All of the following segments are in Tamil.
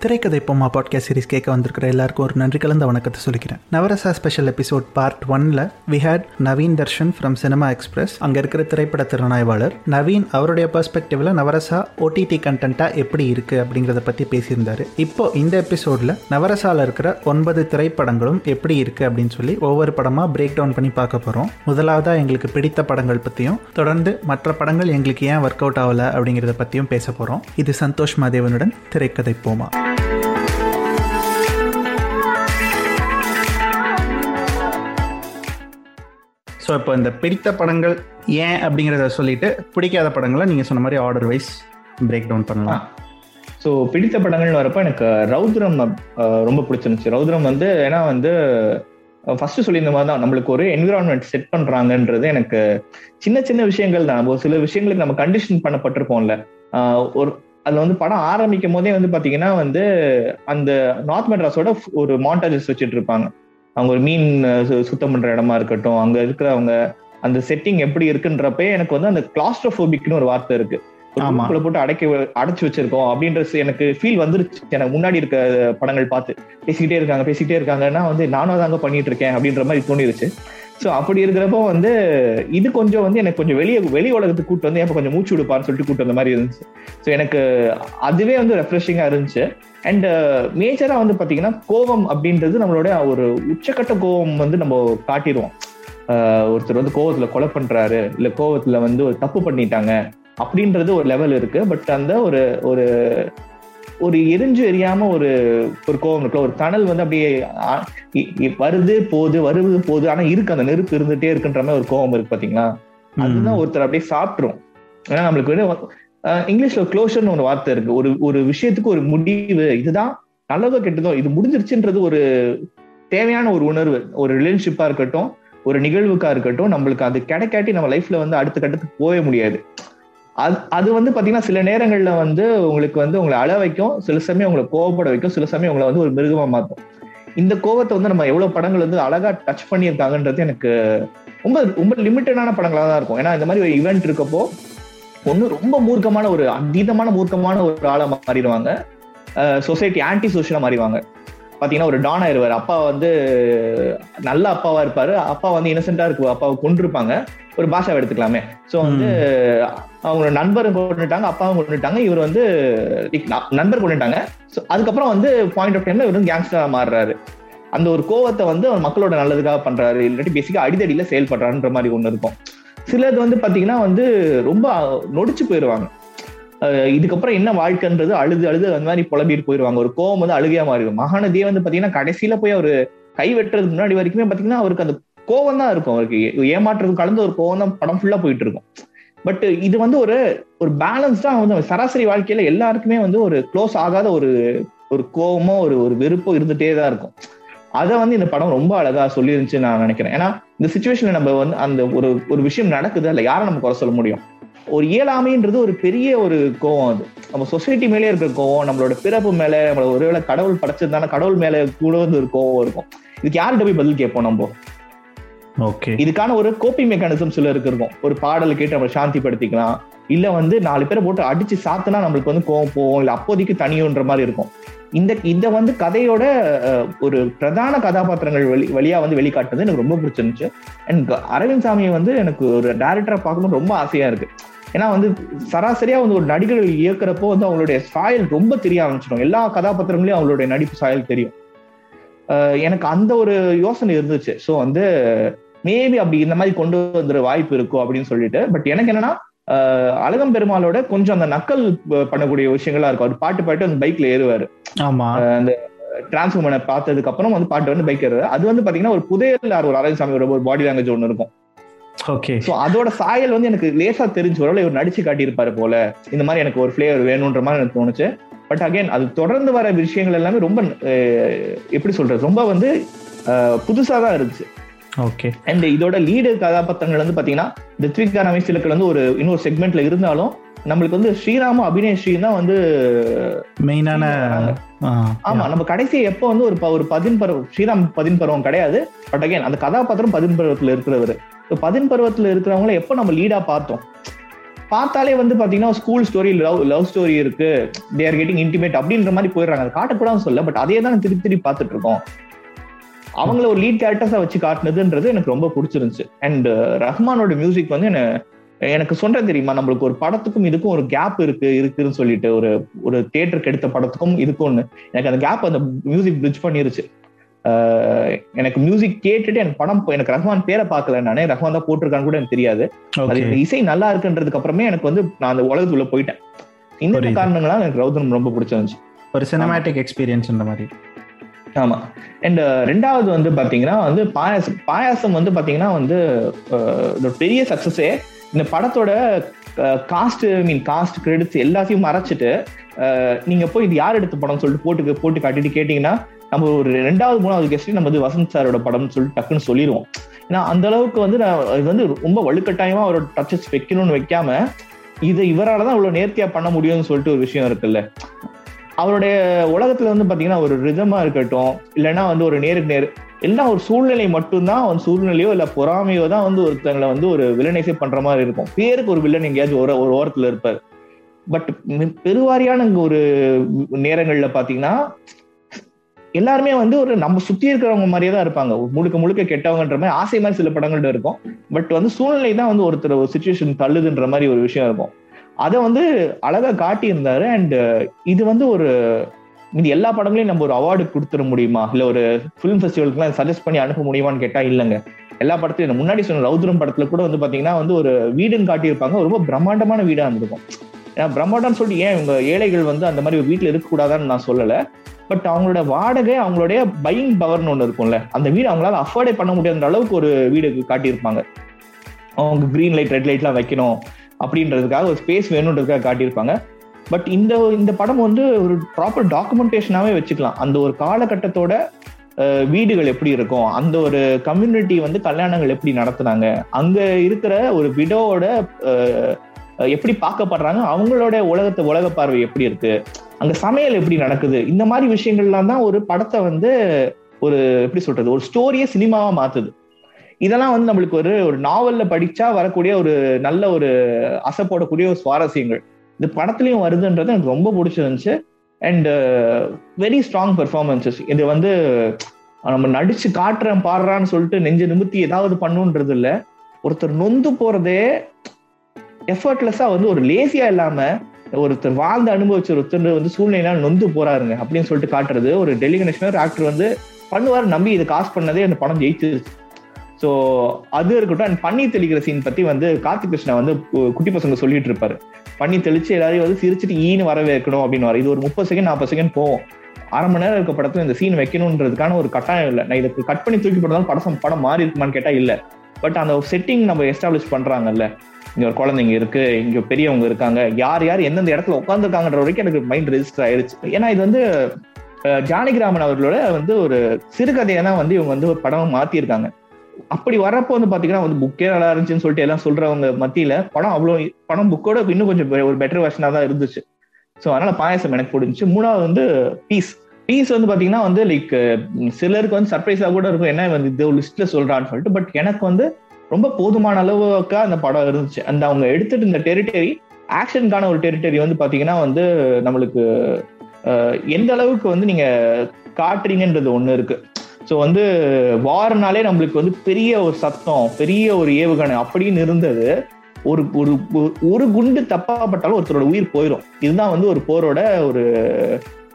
திரைக்கதை பொம்மா பாட்காஸ்ட் சீரிஸ் கேட்க வந்திருக்கிற எல்லாருக்கும் ஒரு நன்றி கலந்த வணக்கத்தை சொல்லிக்கிறேன். நவரசா ஸ்பெஷல் எபிசோட் பார்ட் ஒன்ல we had Naveen Darshan from cinema express அங்கே இருக்கிற திரைப்பட திறனாய்வாளர் நவீன் அவருடைய பெர்ஸ்பெக்டிவ்ல நவரசா ஓடிடி கண்டென்ட்டா எப்படி இருக்கு அப்படிங்கிறத பற்றி பேசியிருந்தாரு. இப்போ இந்த எபிசோட்ல நவரசால இருக்கிற ஒன்பது திரைப்படங்களும் எப்படி இருக்கு அப்படின்னு சொல்லி ஒவ்வொரு படமாக பிரேக் டவுன் பண்ணி பார்க்க போகிறோம் முதலாவதாக எங்களுக்கு பிடித்த படங்கள் பற்றியும் தொடர்ந்து மற்ற படங்கள் எங்களுக்கு ஏன் ஒர்க் அவுட் ஆகல அப்படிங்கிறத பற்றியும் பேச போகிறோம் இது சந்தோஷ் மாதேவனுடன் திரைக்கதை போமா ஸோ இப்போ இந்த பிடித்த படங்கள் ஏன் அப்படிங்கிறத சொல்லிட்டு பிடிக்காத படங்களை நீங்கள் சொன்ன மாதிரி ஆர்டர் வைஸ் பிரேக் டவுன் பண்ணலாம். ஸோ பிடித்த படங்கள்னு வரப்போ எனக்கு ரௌத்ரம் ரொம்ப பிடிச்சிருந்துச்சு. ரௌத்ரம் வந்து ஏன்னா வந்து ஃபர்ஸ்ட் சொல்லியிருந்த மாதிரி தான். நம்மளுக்கு ஒரு என்விரான்மெண்ட் செட் பண்றாங்கன்றது எனக்கு சின்ன சின்ன விஷயங்கள் தான். ஒரு சில விஷயங்களுக்கு நம்ம கண்டிஷன் பண்ணப்பட்டிருப்போம்ல. ஒரு அதுல வந்து படம் ஆரம்பிக்கும் போதே வந்து பாத்தீங்கன்னா வந்து அந்த நார்த் மெட்ராஸோட ஒரு மாண்டாஜஸ் வச்சுட்டு இருப்பாங்க. அவங்க ஒரு மீன் சுத்தம் பண்ற இடமா இருக்கட்டும் அங்க இருக்கிறவங்க அந்த செட்டிங் எப்படி இருக்குன்றப்பே எனக்கு வந்து அந்த கிளாஸ்ட்ரோபோபிக்னு ஒரு வார்த்தை இருக்கு. ஒரு ஆமா. room குள்ள போட்டு அடைக்க அடைச்சு வச்சிருக்கோம் அப்படின்றது எனக்கு ஃபீல் வந்துருச்சு. எனக்கு முன்னாடி இருக்க படங்கள் பார்த்து. பேசிக்கிட்டே இருக்காங்க பேசிக்கிட்டே இருக்காங்கன்னா வந்து நானும் தாங்க பண்ணிட்டு இருக்கேன் அப்படின்ற மாதிரி தோணிருச்சு. ஸோ அப்படி இருக்கிறப்போ வந்து இது கொஞ்சம் வந்து எனக்கு கொஞ்சம் வெளியே வெளி உலகத்துக்கு கூட்டு வந்து எப்போ கொஞ்சம் மூச்சு விடுப்பான்னு சொல்லிட்டு கூட்டு வந்த மாதிரி இருந்துச்சு. ஸோ எனக்கு அதுவே வந்து ரெஃப்ரெஷிங்காக இருந்துச்சு. அண்ட் மேஜராக வந்து பார்த்தீங்கன்னா கோபம் அப்படின்றது நம்மளோட ஒரு உச்சக்கட்ட கோபம் வந்து நம்ம காட்டிடுவோம். ஒருத்தர் வந்து கோவத்தில் கொலை பண்ணுறாரு இல்லை கோவத்தில் வந்து ஒரு தப்பு பண்ணிட்டாங்க அப்படின்றது ஒரு லெவல் இருக்கு. பட் அந்த ஒரு ஒரு ஒரு எரிஞ்சு எரியாம ஒரு ஒரு கோவம் இருக்குல்ல ஒரு தணல் வந்து அப்படியே வருது போகுது வருது போகுது ஆனா இருக்கு அந்த நெருப்பு இருந்துட்டே இருக்குன்ற மாதிரி ஒரு கோவம் இருக்கு பாத்தீங்களா? அதுதான் ஒருத்தர் அப்படியே சாப்பிட்டுரும். ஏன்னா நம்மளுக்கு இங்கிலீஷ்ல க்ளோஷர்னு ஒரு வார்த்தை இருக்கு. ஒரு ஒரு விஷயத்துக்கு ஒரு முடிவு இதுதான் நல்லதோ கெட்டதோ இது முடிஞ்சிருச்சுன்றது ஒரு தேவையான ஒரு உணர்வு. ஒரு ரிலேஷன்ஷிப்பா இருக்கட்டும் ஒரு நிகழ்வுக்கா இருக்கட்டும் நம்மளுக்கு அது கிடைக்காட்டி நம்ம லைஃப்ல வந்து அடுத்த கட்டத்துக்கு போக முடியாது. அது அது வந்து பாத்தீங்கன்னா சில நேரங்கள்ல வந்து உங்களுக்கு வந்து உங்களை அழ வைக்கும் சில சமயம் உங்களை கோவப்பட வைக்கும் சில சமயம் உங்களை வந்து ஒரு மிருகமா மாத்தும். இந்த கோவத்தை வந்து நம்ம எவ்வளவு படங்கள் வந்து அழகா டச் பண்ணியிருக்காங்கன்றது எனக்கு ரொம்ப ரொம்ப லிமிட்டடான படங்களா தான் இருக்கும். ஏன்னா இந்த மாதிரி ஒரு ஈவெண்ட் இருக்கப்போ ஒன்று ரொம்ப மூர்க்கமான ஒரு அதீதமான மூர்க்கமான ஒரு ஆளை மாறிடுவாங்க. சொசைட்டி ஆன்டி சோஷியலாக மாறிடுவாங்க. பாத்தீங்கன்னா ஒரு டான் ஆயிருவாரு. அப்பா வந்து நல்ல அப்பாவா இருப்பாரு. அப்பா வந்து இன்னசென்டா இருக்கு. அப்பாவை கொண்டிருப்பாங்க ஒரு பாஷாவை எடுத்துக்கலாமே. சோ வந்து அவங்க நண்பரும் கொண்டுட்டாங்க அப்பாவும் கொண்டுட்டாங்க இவர் வந்து நண்பர் கொண்டுட்டாங்க ஸோ அதுக்கப்புறம் வந்து பாயிண்ட் ஆஃப் டைம்ல இவர் வந்து கேங்ஸ்டரா மாறுறாரு. அந்த ஒரு கோவத்தை வந்து அவர் மக்களோட நல்லதுக்காக பண்றாரு. இல்லாட்டி பேசிக்கா அடிதடியில செயல்படுறாருன்ற மாதிரி ஒண்ணு இருக்கும். சிலது வந்து பாத்தீங்கன்னா வந்து ரொம்ப நொடிச்சு போயிடுவாங்க இதுக்கப்புறம் என்ன வாழ்க்கைன்றது அழுது அழுது அந்த மாதிரி புலம்பிட்டு போயிடுவாங்க ஒரு கோவம் வந்து அழுகையா மாறிடும். மகாநதியே வந்து பாத்தீங்கன்னா கடைசியில போய் அவரு கை வெட்டுறதுக்கு முன்னாடி வரைக்குமே பாத்தீங்கன்னா அவருக்கு அந்த கோவம் தான் இருக்கும். அவருக்கு ஏமாற்றுறது கலந்து ஒரு கோவம் தான் படம் ஃபுல்லா போயிட்டு இருக்கும். பட் இது வந்து ஒரு ஒரு பேலன்ஸ்டா வந்து சராசரி வாழ்க்கையில எல்லாருக்குமே வந்து ஒரு க்ளோஸ் ஆகாத ஒரு ஒரு கோவமோ ஒரு ஒரு வெறுப்போ இருந்துட்டே தான் இருக்கும். அதை வந்து இந்த படம் ரொம்ப அழகா சொல்லிருந்துச்சு நான் நினைக்கிறேன். ஏன்னா இந்த சுச்சுவேஷன்ல நம்ம வந்து அந்த ஒரு ஒரு விஷயம் நடக்குது அல்ல யாரை நம்ம குறை சொல்ல முடியும்? ஒரு இயலாமைன்றது ஒரு பெரிய ஒரு கோவம் அது. நம்ம சொசைட்டி மேலே இருக்கிற கோவம் நம்மளோட பிறப்பு மேல நம்மளோட ஒருவேளை கடவுள் படைச்சதுதான கடவுள் மேல கூட வந்து ஒரு கோவம் இருக்கும். இதுக்கு யார்கிட்ட போய் பதில் கேட்போம் நம்ம? ஓகே. இதுக்கான ஒரு கோப்பிங் மெக்கானிசம் சிலருக்கு இருக்கும். ஒரு பாடல் கேட்டு நம்ம சாந்திப்படுத்திக்கலாம். இல்ல வந்து நாலு பேரை போட்டு அடிச்சு சாத்தினா நம்மளுக்கு வந்து கோவம் போவோம் இல்ல அப்போதைக்கு தனியுன்ற மாதிரி இருக்கும். இந்த இந்த வந்து கதையோட ஒரு பிரதான கதாபாத்திரங்கள் வெளி வழியா வந்து வெளிக்காட்டுறது எனக்கு ரொம்ப பிடிச்சிருந்துச்சு. அண்ட் அரவிந்த் சாமியை வந்து எனக்கு ஒரு டேரக்டரா பார்க்கணும்னு ரொம்ப ஆசையா இருக்கு. ஏன்னா வந்து சராசரியா வந்து ஒரு நடிகர்கள் இயக்குறப்போ வந்து அவங்களுடைய சாயல் ரொம்ப தெரிய ஆரம்பிச்சிடும். எல்லா கதாபாத்திரங்களையும் அவங்களுடைய நடிப்பு சாயல் தெரியும். எனக்கு அந்த ஒரு யோசனை இருந்துச்சு. ஸோ வந்து மேபி அப்படி இந்த மாதிரி கொண்டு வந்துற வாய்ப்பு இருக்கும் அப்படின்னு சொல்லிட்டு. பட் எனக்கு என்னன்னா அழகம் பெருமாளோட கொஞ்சம் அந்த நக்கல் பண்ணக்கூடிய விஷயங்களா இருக்கும். அவர் பாட்டு பாட்டு அந்த பைக்ல ஏறுவாரு. ஆமா. அந்த டிரான்ஸ்ஃபார்மனை பார்த்ததுக்கு அப்புறம் வந்து பாட்டு வந்து பைக் ஏறுவாரு. அது வந்து பாத்தீங்கன்னா ஒரு புதையல் ஒரு அழகசாமியோட ஒரு பாடி லாங்குவேஜ் ஒன்று இருக்கும். அதோட சாயல் வந்து எனக்கு லேசா தெரிஞ்சு வரல இவர் நடிச்சு காட்டியிருப்பாரு போல. இந்த மாதிரி எனக்கு ஒரு ஃபிளேவர் வேணும்ன்ற மாதிரி எனக்கு தோணுச்சு. பட் அகைன் அது தொடர்ந்து வர விஷயங்கள் எல்லாமே ரொம்ப எப்படி சொல்றது? ரொம்ப வந்து புதுசா தான் இருந்துச்சு. ஓகே அண்ட் இதோட லீடு கதாபாத்திரங்கள் வந்து பாத்தீங்கன்னா ரித்விகா ரமேஷ்லுக்கு வந்து ஒரு இன்னொரு செக்மெண்ட்ல இருந்தாலும் நம்மளுக்கு வந்து ஸ்ரீராமும் ஸ்ரீ தான் வந்து மெயினான ஆமா நம்ம கடைசி எப்போ வந்து ஒரு ஒரு பதின் பருவம் ஸ்ரீராம் பதின் பருவம் கிடையாது. பட் அகைன் அந்த கதாபாத்திரம் பதின் பருவத்துல இருக்கிறவர். பதின் பருவத்துல இருக்கிறவங்கள எப்போ நம்ம லீடா பார்த்தோம்? பார்த்தாலே வந்து பாத்தீங்கன்னா school story love love story இருக்கு. தேர் கெட்டிங் இன்டிமேட் அப்படின்ற மாதிரி போயிடுறாங்க. அது காட்டக்கூடாதுன்னு சொல்ல பட் அதே தான் திருப்பி திருப்பி பார்த்துட்டு இருக்கோம் அவங்கள ஒரு லீட் கேரக்டர்ஸாக வச்சு காட்டுனதுன்றது எனக்கு ரொம்ப பிடிச்சிருந்துச்சு. அண்ட் uh, ரஹ்மானோட மியூசிக் வந்து என்ன எனக்கு சொல்றேன் தெரியுமா? நம்மளுக்கு ஒரு படத்துக்கும் இதுக்கும் ஒரு கேப் இருக்கு இருக்குன்னு சொல்லிட்டு ஒரு ஒரு தியேட்டருக்கு எடுத்த படத்துக்கும் இதுக்கும் எனக்கு அந்த கேப் அந்த மியூசிக் பிரிட்ஜ் பண்ணிருச்சு. எனக்கு மியூசிக் கேட்டுட்டு எனக்கு படம் எனக்கு ரஹ்மான் பேரை பார்க்கல நானே. ரஹ்மான் தான் போட்டிருக்கான்னு கூட எனக்கு தெரியாது. அது இந்த இசை நல்லா இருக்குன்றதுக்கு அப்புறமே எனக்கு வந்து நான் அந்த உலகத்துக்குள்ள போயிட்டேன். இந்த. காரணங்களால எனக்கு ரவுதனம் ரொம்ப பிடிச்சிருந்துச்சு ஒரு சினிமேட்டிக் எக்ஸ்பீரியன்ஸ் இந்த மாதிரி. ஆமா. அண்ட் ரெண்டாவது வந்து பாத்தீங்கன்னா வந்து பாயாசம் பாயாசம் வந்து பாத்தீங்கன்னா வந்து பெரிய சக்சஸே இந்த படத்தோட காஸ்ட் மீன் காஸ்ட் கிரெடிட்ஸ் எல்லாத்தையும் மறைச்சிட்டு நீங்க போய் இது யார் எடுத்த படம் சொல்லிட்டு போட்டு போட்டு காட்டிட்டு கேட்டீங்கன்னா நம்ம ஒரு ரெண்டாவது மூணாவது கெஸ்ட் நம்ம வந்து வசந்த் சாரோட படம்னு சொல்லிட்டு டக்குன்னு சொல்லிடுவோம் ஏன்னா அந்த அளவுக்கு வந்து நான் இது வந்து ரொம்ப வலுக்கட்டாயமா அவரோட டச்சஸ் வைக்கணும்னு வைக்காம இது இவரால தான் இவ்வளவு நேர்த்தியா பண்ண முடியும்னு சொல்லிட்டு ஒரு விஷயம் இருக்குல்ல. அவருடைய உலகத்துல வந்து பாத்தீங்கன்னா ஒரு ரிதமா இருக்கட்டும் இல்லைன்னா வந்து ஒரு நேருக்கு நேர் எல்லாம் ஒரு சூழ்நிலை மட்டும்தான் ஒரு சூழ்நிலையோ இல்ல பொறாமையோ தான் வந்து ஒருத்தங்களை வந்து ஒரு வில்லனைசே பண்ற மாதிரி இருக்கும். பேருக்கு ஒரு வில்லன் எங்கேயாச்சும் ஒரு ஒரு ஓரத்துல இருப்பார். பட் பெருவாரியான ஒரு நேரங்கள்ல பாத்தீங்கன்னா எல்லாருமே வந்து ஒரு நம்ம சுத்தி இருக்கிறவங்க மாதிரியே தான் இருப்பாங்க. முழுக்க முழுக்க கெட்டவங்கன்ற மாதிரி ஆசை மாதிரி சில படங்கள்ட்ட இருக்கும். பட் வந்து சூழ்நிலை தான் வந்து ஒருத்தர் ஒரு சுச்சுவேஷன் தள்ளுதுன்ற மாதிரி ஒரு விஷயம் இருக்கும். அதை வந்து அழகா காட்டியிருந்தாரு. அண்ட் இது வந்து ஒரு இது எல்லா படங்களையும் நம்ம ஒரு அவார்டு கொடுத்துட முடியுமா? இல்ல ஒரு ஃபிலிம் ஃபெஸ்டிவலுக்குலாம் சஜஸ்ட் பண்ணி அனுப்ப முடியுமான்னு கேட்டா இல்லைங்க. எல்லா படத்தையும் முன்னாடி சொன்ன ரவுத்ரம் படத்துல கூட வந்து பாத்தீங்கன்னா வந்து ஒரு வீடுன்னு காட்டியிருப்பாங்க. ரொம்ப பிரம்மாண்டமான வீடா இருந்திருக்கும். ஏன்னா பிரம்மாண்டம்னு சொல்லிட்டு ஏன் இவங்க ஏழைகள் வந்து அந்த மாதிரி வீட்டில் இருக்கக்கூடாதான்னு நான் சொல்லலை. பட் அவங்களோட வாடகை அவங்களுடைய பையிங் பவர்னு ஒன்று இருக்கும்ல. அந்த வீடு அவங்களால அஃபோர்டே பண்ண முடியாத அளவுக்கு ஒரு வீடு காட்டியிருப்பாங்க. அவங்க க்ரீன் லைட் ரெட் லைட்லாம் வைக்கணும் அப்படின்றதுக்காக ஒரு ஸ்பேஸ் வேணுன்றதுக்காக காட்டியிருப்பாங்க. பட் இந்த இந்த படம் வந்து ஒரு ப்ராப்பர் டாக்குமெண்டேஷனாகவே வச்சுக்கலாம். அந்த ஒரு காலகட்டத்தோட வீடுகள் எப்படி இருக்கும் அந்த ஒரு கம்யூனிட்டி வந்து கல்யாணங்கள் எப்படி நடத்துனாங்க அங்க இருக்கிற ஒரு விடோவோட எப்படி பார்க்கப்படுறாங்க? அவங்களோட உலகத்தை உலக பார்வை எப்படி இருக்கு? அங்க சமையல் எப்படி நடக்குது? இந்த மாதிரி விஷயங்கள்லாம் தான் ஒரு படத்தை வந்து ஒரு எப்படி சொல்றது ஒரு ஸ்டோரியை சினிமாவா மாத்துது. இதெல்லாம் வந்து நம்மளுக்கு ஒரு ஒரு நாவல்ல படிச்சா வரக்கூடிய ஒரு நல்ல ஒரு அசை போடக்கூடிய ஒரு சுவாரஸ்யங்கள். இது படத்துலயும் வருதுன்றது எனக்கு ரொம்ப பிடிச்சிருந்துச்சு. அண்ட் வெரி ஸ்ட்ராங் பெர்ஃபார்மன்சஸ் இது வந்து நம்ம நடிச்சு காட்டுறேன் பாடுறான்னு சொல்லிட்டு நெஞ்சு நிமித்தி ஏதாவது பண்ணுன்றது இல்லை ஒருத்தர் நொந்து போறதே எஃபர்ட்லெஸ்ஸா வந்து ஒரு லேசியா இல்லாம ஒருத்தர் வாழ்ந்து அனுபவிச்ச ஒருத்தர் வந்து சூழ்நிலையால நொந்து போறாருங்க அப்படின்னு சொல்லிட்டு காட்டுறது. ஒரு டெல்லி கணேஷ் ஒரு ஆக்டர் வந்து பண்ணுவார் நம்பி இது காசு பண்ணதே அந்த படம் ஜெயிச்சிருச்சு. ஸோ அது இருக்கட்டும் அண்ட் பண்ணி தெளிக்கிற சீன் பத்தி வந்து கார்த்திக் கிருஷ்ணா வந்து குட்டி பசங்க சொல்லிட்டு இருப்பாரு. பண்ணி தெளிச்சு எல்லாரையும் வந்து சிரிச்சிட்டு ஈன்னு வரவேற்கணும் அப்படின்னு இது ஒரு முப்பது செகண்ட் நாற்பது செகண்ட் போகும். அரை மணி நேரம் இருக்க படத்துல இந்த சீன் வைக்கணுன்றதுக்கான ஒரு கட்டாயம் இல்லை. நான் இதுக்கு கட் பண்ணி தூக்கி போட்டாலும் படம் படம் மாறி இருக்குமான்னு கேட்டா இல்ல. பட் அந்த செட்டிங் நம்ம எஸ்டாப்ளிஷ் பண்றாங்கல்ல இங்கே ஒரு குழந்தைங்க இருக்கு இங்கே பெரியவங்க இருக்காங்க யார் யார் எந்தெந்த இடத்துல உட்காந்துருக்காங்கன்ற வரைக்கும் எனக்கு மைண்ட் ரெஜிஸ்டர் ஆயிடுச்சு ஏன்னா இது வந்து ஜானகிராமன் அவர்களோட வந்து ஒரு சிறுகதையை தான் வந்து இவங்க வந்து ஒரு படம் மாத்திருக்காங்க. அப்படி வரப்போ வந்து பாத்தீங்கன்னா வந்து புக்கே நல்லா இருந்துச்சுன்னு சொல்லிட்டு எல்லாம் சொல்றவங்க மத்தியில படம் அவ்வளவு படம் புக்கோட இன்னும் கொஞ்சம் பெ- ஒரு பெட்டர் வெர்ஷனா தான் இருந்துச்சு. ஸோ அதனால பாயசம் எனக்கு பிடிச்சி மூணாவது வந்து பீஸ் பீஸ் வந்து பாத்தீங்கன்னா வந்து லைக் சிலருக்கு வந்து சர்ப்ரைஸா கூட இருக்கும். என்ன வந்து இது லிஸ்ட்ல சொல்றான்னு சொல்லிட்டு பட் எனக்கு வந்து ரொம்ப போதுமான அளவுக்கா அந்த படம் இருந்துச்சு. அந்த அவங்க எடுத்துட்டு இந்த டெரிட்டரி ஆக்ஷனுக்கான ஒரு டெரிட்டரி வந்து பாத்தீங்கன்னா வந்து நம்மளுக்கு எந்த அளவுக்கு வந்து நீங்க காட்டுறீங்கன்றது ஒண்ணு இருக்கு. ஸோ வந்து வார்னாலே நம்மளுக்கு வந்து பெரிய ஒரு சத்தம் பெரிய ஒரு ஏவுகணை அப்படின்னு இருந்தது. ஒரு ஒரு ஒரு குண்டு தப்பாப்பட்டாலும் ஒருத்தரோட உயிர் போயிடும் இதுதான் வந்து ஒரு போரோட ஒரு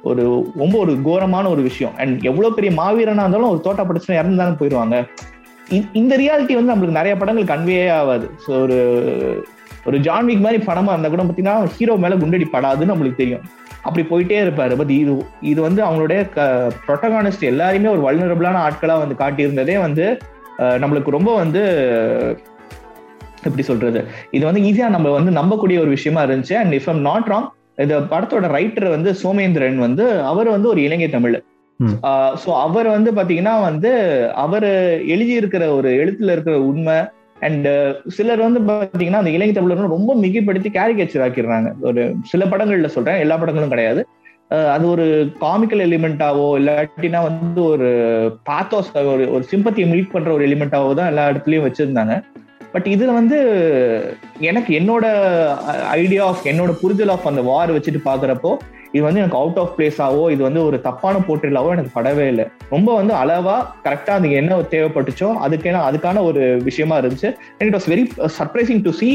ஒரு ரொம்ப ஒரு கோரமான ஒரு விஷயம். அண்ட் எவ்வளவு பெரிய மாவீரனா இருந்தாலும் ஒரு தோட்ட பிரச்சனை இறந்துதானே போயிடுவாங்க இந்த ரியாலிட்டி வந்து நம்மளுக்கு நிறைய படங்கள் கன்வே ஆகாது. ஸோ ஒரு ஒரு ஜான்விக் மாதிரி படமா இருந்தா கூட பார்த்தீங்கன்னா ஹீரோ மேல குண்டடி படாதுன்னு நம்மளுக்கு தெரியும். அப்படி போயிட்டே இருப்பாரு. பட் இது இது வந்து அவங்களுடைய ப்ரொட்டகானிஸ்ட் எல்லாருமே ஒரு வல்னரபிளான ஆட்களா வந்து காட்டியிருந்ததே வந்து நம்மளுக்கு ரொம்ப வந்து எப்படி சொல்றது? இது வந்து ஈஸியா நம்ம வந்து நம்பக்கூடிய ஒரு விஷயமா இருந்துச்சு. And if I'm not wrong இந்த படத்தோட ரைட்டர் வந்து சோமேந்திரன் வந்து அவர் வந்து ஒரு இலங்கை தமிழ். ஸோ அவர் வந்து பாத்தீங்கன்னா வந்து அவர் எழுதியிருக்கிற ஒரு எழுத்துல இருக்கிற உண்மை அண்ட் சிலர் வந்து பாத்தீங்கன்னா அந்த இலங்கை தமிழர் ரொம்ப மிகைப்படுத்தி கேரிகேச்சர் ஆக்கிடுறாங்க. ஒரு சில படங்கள்ல சொல்றேன் எல்லா படங்களும் கிடையாது. அது ஒரு காமிக்கல் எலிமெண்டாவோ இல்லாட்டினா வந்து ஒரு பாத்தோஸ் ஒரு ஒரு சிம்பத்தியை மீட் பண்ற ஒரு எலிமெண்டாவோ தான் எல்லா இடத்துலயும் வச்சிருந்தாங்க. பட் இதுல வந்து எனக்கு என்னோட ஐடியா ஆஃப் என்னோட புரிதல் ஆஃப் அந்த வார் வச்சுட்டு பாக்குறப்போ இது வந்து எனக்கு அவுட் ஆஃப் பிளேஸாவோ இது வந்து ஒரு தப்பான போர்ட்ரேலாவோ எனக்கு படவே இல்லை. ரொம்ப வந்து அளவா கரெக்டா அது என்ன தேவைப்பட்டுச்சோ அதுக்கேன அதுக்கான ஒரு விஷயமா இருந்துச்சு. And it was very surprising to see